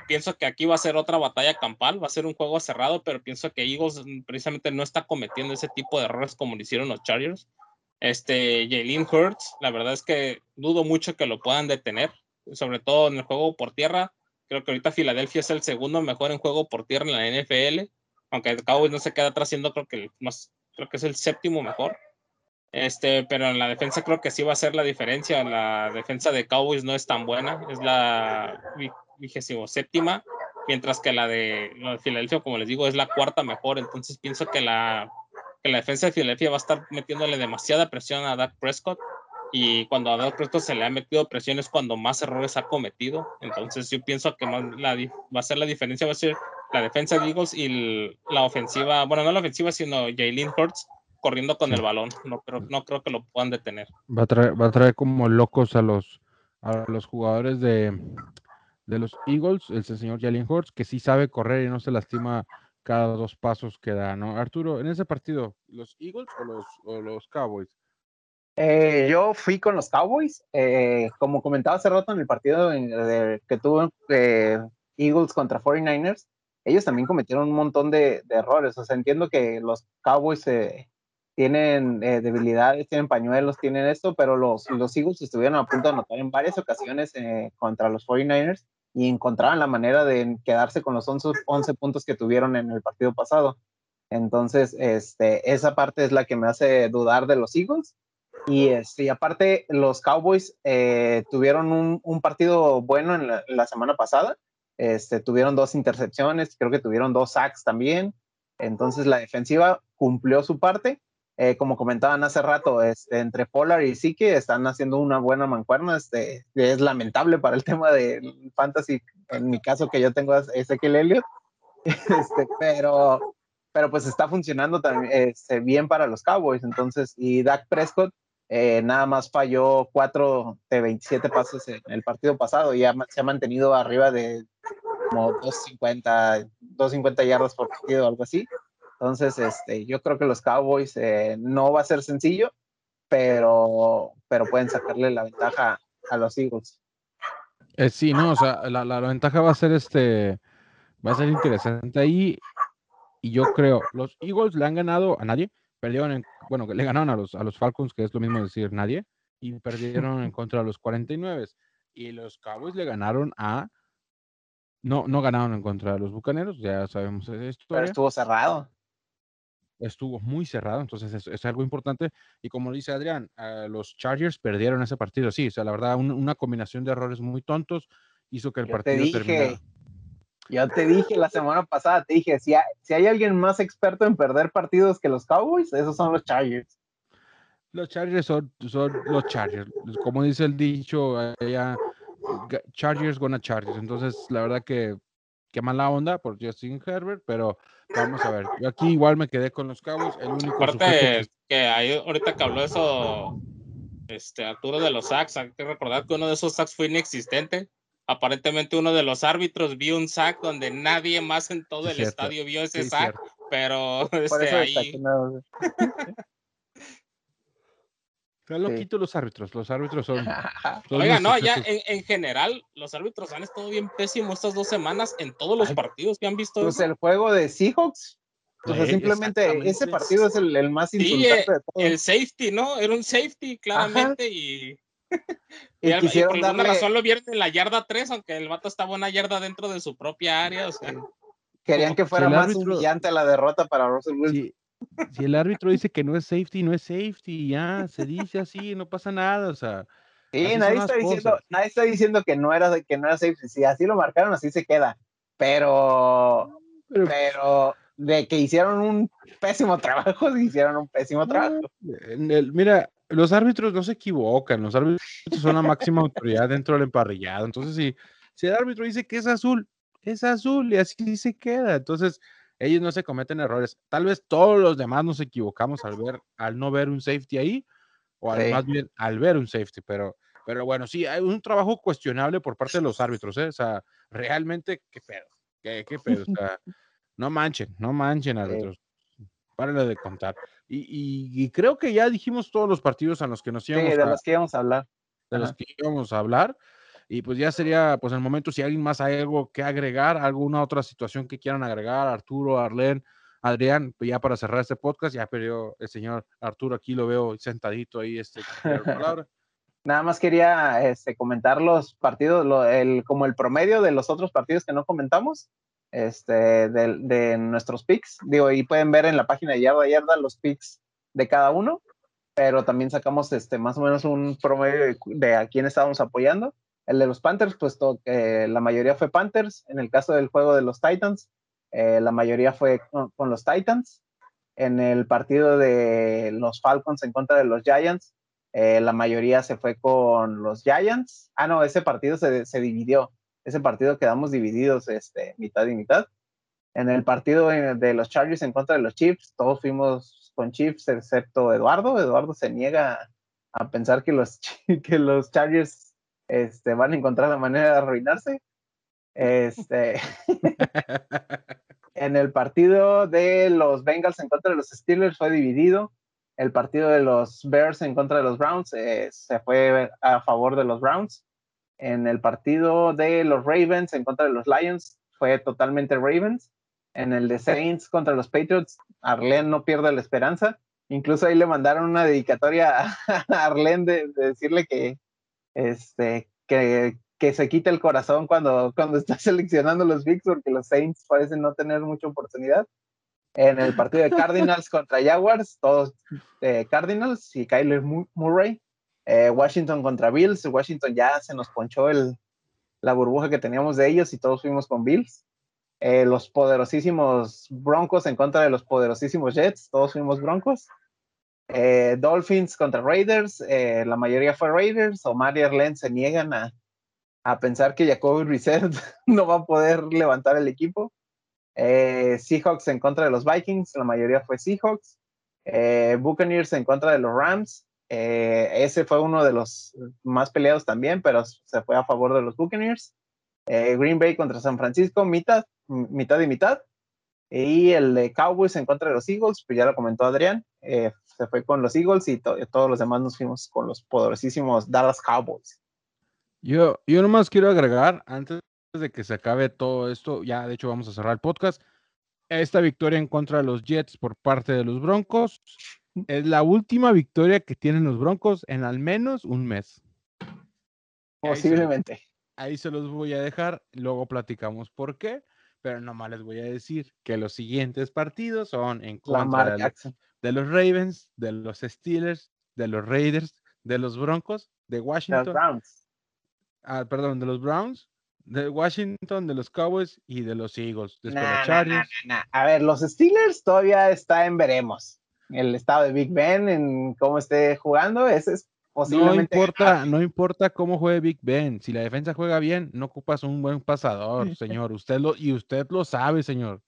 Pienso que aquí va a ser otra batalla campal, va a ser un juego cerrado, pero pienso que Eagles precisamente no está cometiendo ese tipo de errores como lo hicieron los Chargers. Este, Jalen Hurts, la verdad es que dudo mucho que lo puedan detener, sobre todo en el juego por tierra Creo que ahorita Filadelfia es el segundo mejor en juego por tierra en la NFL, aunque el Cowboys no se queda atrás siendo creo que más, creo que es el séptimo mejor. Este, pero en la defensa creo que sí va a ser la diferencia. La defensa de Cowboys no es tan buena, es la vigésimo séptima, mientras que la de, la de Filadelfia, como les digo, es la cuarta mejor. Entonces pienso que la, que la defensa de Filadelfia va a estar metiéndole demasiada presión a Dak Prescott y cuando a Dak Prescott se le ha metido presión es cuando más errores ha cometido. Entonces yo pienso que más la, va a ser la diferencia, va a ser la defensa de Eagles y la ofensiva, bueno, no la ofensiva, sino Jalen Hurts corriendo con el balón. No creo, no creo que lo puedan detener. Va a traer, va a traer como locos a los, a los jugadores de, de los Eagles, el señor Jalen Hurts, que sí sabe correr y no se lastima cada dos pasos que da, ¿no? Arturo, en ese partido, ¿los Eagles o los, o los Cowboys? Eh, yo fui con los Cowboys. Eh, como comentaba hace rato en el partido que tuvo eh, Eagles contra 49ers, ellos también cometieron un montón de, errores. O sea, entiendo que los Cowboys tienen debilidades, tienen pañuelos, tienen esto, pero los, los Eagles estuvieron a punto de anotar en varias ocasiones contra los 49ers y encontraban la manera de quedarse con los 11, 11 puntos que tuvieron en el partido pasado. Entonces, este, esa parte es la que me hace dudar de los Eagles y este, aparte, los Cowboys eh, tuvieron un, partido bueno en la, semana pasada. Este, tuvieron dos intercepciones, creo que tuvieron dos sacks también. Entonces la defensiva cumplió su parte. Eh, como comentaban hace rato, este, entre Polar y Siki están haciendo una buena mancuerna. Este, es lamentable para el tema de fantasy, en mi caso que yo tengo a Ezequiel Elliott. Este, pero pero pues está funcionando también este, bien para los Cowboys. Entonces, y Dak Prescott eh, nada más falló 4 de 27 pases en el partido pasado y se ha mantenido arriba de como 250, 250 yardas por partido o algo así. Entonces, este, yo creo que los Cowboys eh, no va a ser sencillo, pero, pero pueden sacarle la ventaja a los Eagles. Eh, sí, no, o sea, la, la, ventaja va a ser este, va a ser interesante ahí. Y yo creo, los Eagles le han ganado a nadie, perdieron en, bueno, le ganaron a los, a los Falcons, que es lo mismo decir nadie, y perdieron en contra de los 49. Y los Cowboys le ganaron a, no, no ganaron en contra de los Bucaneros, ya sabemos esto. Pero estuvo cerrado estuvo muy cerrado, entonces es, algo importante. Y como dice Adrián, los Chargers perdieron ese partido, sí, o sea, la verdad, una combinación de errores muy tontos hizo que el partido terminara. Yo te dije la semana pasada, te dije, si hay, si hay alguien más experto en perder partidos que los Cowboys, esos son los Chargers. Los Chargers son, son los Chargers. Como dice el dicho, Chargers gonna Chargers. Entonces, la verdad que qué mala onda por Justin Herbert, pero vamos a ver. Yo aquí igual me quedé con los cabos. El único Aparte que ahí ahorita que habló eso, este Arturo de los sacks, hay que recordar que uno de esos sacks fue inexistente. Aparentemente uno de los árbitros vio un sack donde nadie más en todo el estadio vio ese sack, pero este, ahí... Están loquitos los árbitros, los árbitros son... Oiga, no, ya en, general los árbitros han estado bien pésimos estas dos semanas en todos los partidos que han visto. Pues el juego de Seahawks, o sea, simplemente ese partido es el, más insultante de todos. El safety, ¿no? Era un safety, claramente, y... y, por alguna razón lo vieron en la yarda 3, aunque el vato estaba una yarda dentro de su propia área, o sea... Querían que fuera más humillante la derrota para Russell Wilson. Si el árbitro dice que no es safety, no es safety, ya, se dice así, no pasa nada, o sea. Sí, nadie está, diciendo, nadie está diciendo que no era que no era safety, si así lo marcaron, así se queda. Pero, pero, de que hicieron un pésimo trabajo, hicieron un pésimo trabajo. mira, los árbitros no se equivocan, los árbitros son la máxima autoridad dentro del emparrillado. Entonces, si, si el árbitro dice que es azul, es azul y así se queda. Entonces, ellos no se cometen errores. Tal vez todos los demás nos equivocamos al ver, al no ver un safety ahí, o al, más bien al ver un safety, pero, pero bueno, sí, hay un trabajo cuestionable por parte de los árbitros, ¿eh? O sea, realmente, qué pedo, qué, qué pedo, o sea, no manchen, no manchen árbitros. Párenle de contar. Y, y, creo que ya dijimos todos los partidos a los que nos íbamos sí, de los que íbamos a hablar. De los que íbamos a hablar. Y pues ya sería, pues el momento, si alguien más hay algo que agregar, alguna otra situación que quieran agregar, Arturo, Arlen, Adrián, pues ya para cerrar este podcast, ya perdió el señor Arturo, aquí lo veo sentadito ahí, este, palabra. Nada más quería este, comentar los partidos, como el promedio de los otros partidos que no comentamos, este, de, nuestros picks. Digo, y pueden ver en la página de Yarda Yarda los picks de cada uno, pero también sacamos este, más o menos un promedio de, de a quién estábamos apoyando. El de los Panthers, pues la mayoría fue Panthers. En el caso del juego de los Titans, eh, la mayoría fue con, los Titans. En el partido de los Falcons en contra de los Giants, eh, la mayoría se fue con los Giants. Ah, no, ese partido se, dividió. Ese partido quedamos divididos, este, mitad y mitad. En el partido de los Chargers en contra de los Chiefs, todos fuimos con Chiefs, excepto Eduardo. Eduardo se niega a pensar que los, que los Chargers este, van a encontrar la manera de arruinarse. Este, en el partido de los Bengals en contra de los Steelers fue dividido. El partido de los Bears en contra de los Browns eh, se fue a favor de los Browns. En el partido de los Ravens en contra de los Lions fue totalmente Ravens. En el de Saints contra los Patriots, Arlen no pierde la esperanza. Incluso ahí le mandaron una dedicatoria a Arlen de decirle que, este, que, que se quita el corazón cuando, cuando está seleccionando los Bigs, porque los Saints parecen no tener mucha oportunidad. En el partido de Cardinals contra Jaguars, todos eh, Cardinals y Kyler Murray. Eh, Washington contra Bills, Washington ya se nos ponchó el, la burbuja que teníamos de ellos y todos fuimos con Bills. Eh, los poderosísimos Broncos en contra de los poderosísimos Jets, todos fuimos Broncos. Dolphins contra Raiders, la mayoría fue Raiders. Omar y Arlen se niegan a, a pensar que Jacoby Reset no va a poder levantar el equipo. Eh, Seahawks en contra de los Vikings, la mayoría fue Seahawks. Eh, Buccaneers en contra de los Rams. Eh, ese fue uno de los más peleados también, pero se fue a favor de los Buccaneers. Green Bay contra San Francisco, mitad, mitad y mitad. Y el de Cowboys en contra de los Eagles, pues ya lo comentó Adrián, se fue con los Eagles y todos los demás nos fuimos con los poderosísimos Dallas Cowboys. Yo, yo nomás quiero agregar, antes de que se acabe todo esto, ya de hecho vamos a cerrar el podcast, esta victoria en contra de los Jets por parte de los Broncos es la última victoria que tienen los Broncos en al menos un mes. Posiblemente. Ahí se, los voy a dejar, luego platicamos por qué, pero nomás les voy a decir que los siguientes partidos son en contra de, los Ravens, de los Steelers, de los Raiders, de los Broncos, de Washington. Ah, perdón, de los Browns, de Washington, de los Cowboys y de los Eagles. a ver, los Steelers todavía está en veremos. El estado de Big Ben, en cómo esté jugando, ese es posiblemente. No importa, no importa cómo juegue Big Ben. Si la defensa juega bien, no ocupas un buen pasador, señor. Usted lo, y usted lo sabe, señor.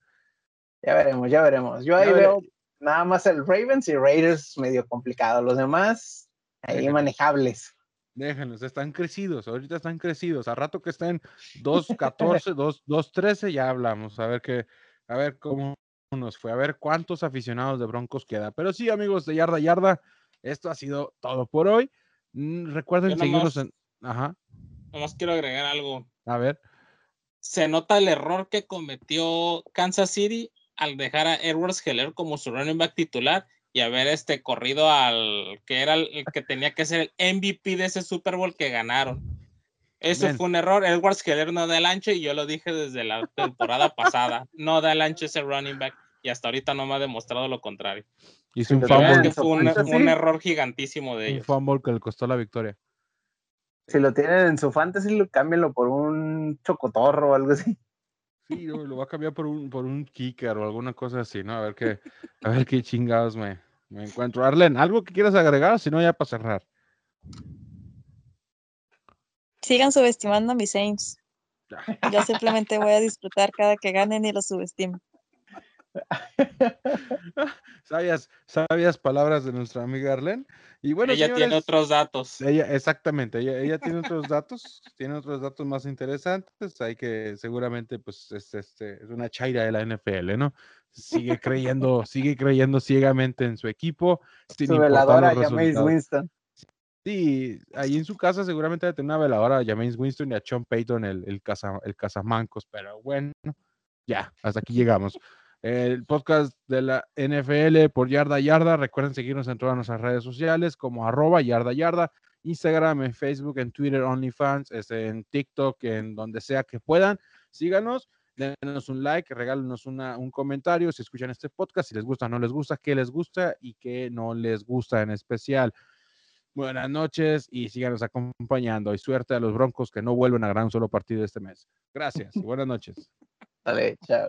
Ya veremos, ya veremos. Yo ahí veo nada más el Ravens y Raiders medio complicado. Los demás, ahí manejables. Déjenlos, están crecidos, ahorita están crecidos. A rato que estén 2.14, 2.13, ya hablamos. A ver qué, a ver cómo nos fue, a ver cuántos aficionados de Broncos queda. Pero sí, amigos de Yarda Yarda, esto ha sido todo por hoy. Mm, recuerden seguirnos en. Ajá. Nomás quiero agregar algo. A ver. Se nota el error que cometió Kansas City al dejar a Edwards Heller como su running back titular y haber este corrido al que era el que tenía que ser el MVP de ese Super Bowl que ganaron. Eso fue un error. Edwards Keller no da el ancho y yo lo dije desde la temporada pasada. No da el ancho ese running back y hasta ahorita no me ha demostrado lo contrario. Hizo un fumble. fue un, error gigantísimo de ellos. Un fumble que le costó la victoria. Si lo tienen en su fantasy, cámbienlo por un chocotorro o algo así. Sí, lo va a cambiar por un, por un kicker o alguna cosa así, ¿no? A ver qué, a ver qué chingados me, me encuentro. Arlen, ¿algo que quieras agregar? Si no, ya para cerrar. Sigan subestimando a mis Saints. Yo simplemente voy a disfrutar cada que ganen y los subestimo. sabias, sabias palabras de nuestra amiga Arlen. Y bueno, ella tiene otros datos. Ella, exactamente, ella, ella tiene otros datos, tiene otros datos más interesantes. Hay que seguramente, pues, es, este, es una chaira de la NFL, ¿no? Sigue creyendo, sigue creyendo ciegamente en su equipo. su veladora James Winston. Sí, ahí en su casa seguramente debe tener una veladora a James Winston y a Sean Payton, el, el, casa, el casamancos, pero bueno, ya, hasta aquí llegamos el podcast de la NFL por Yarda Yarda. Recuerden seguirnos en todas nuestras redes sociales como arroba Yarda Yarda, Instagram, en Facebook, en Twitter, OnlyFans, este, en TikTok, en donde sea que puedan. Síganos, denos un like, regálenos una, un comentario si escuchan este podcast, si les gusta o no les gusta, qué les gusta y qué no les gusta en especial. Buenas noches y síganos acompañando. Y suerte a los Broncos que no vuelven a ganar un solo partido este mes. Gracias y buenas noches. Dale, chao.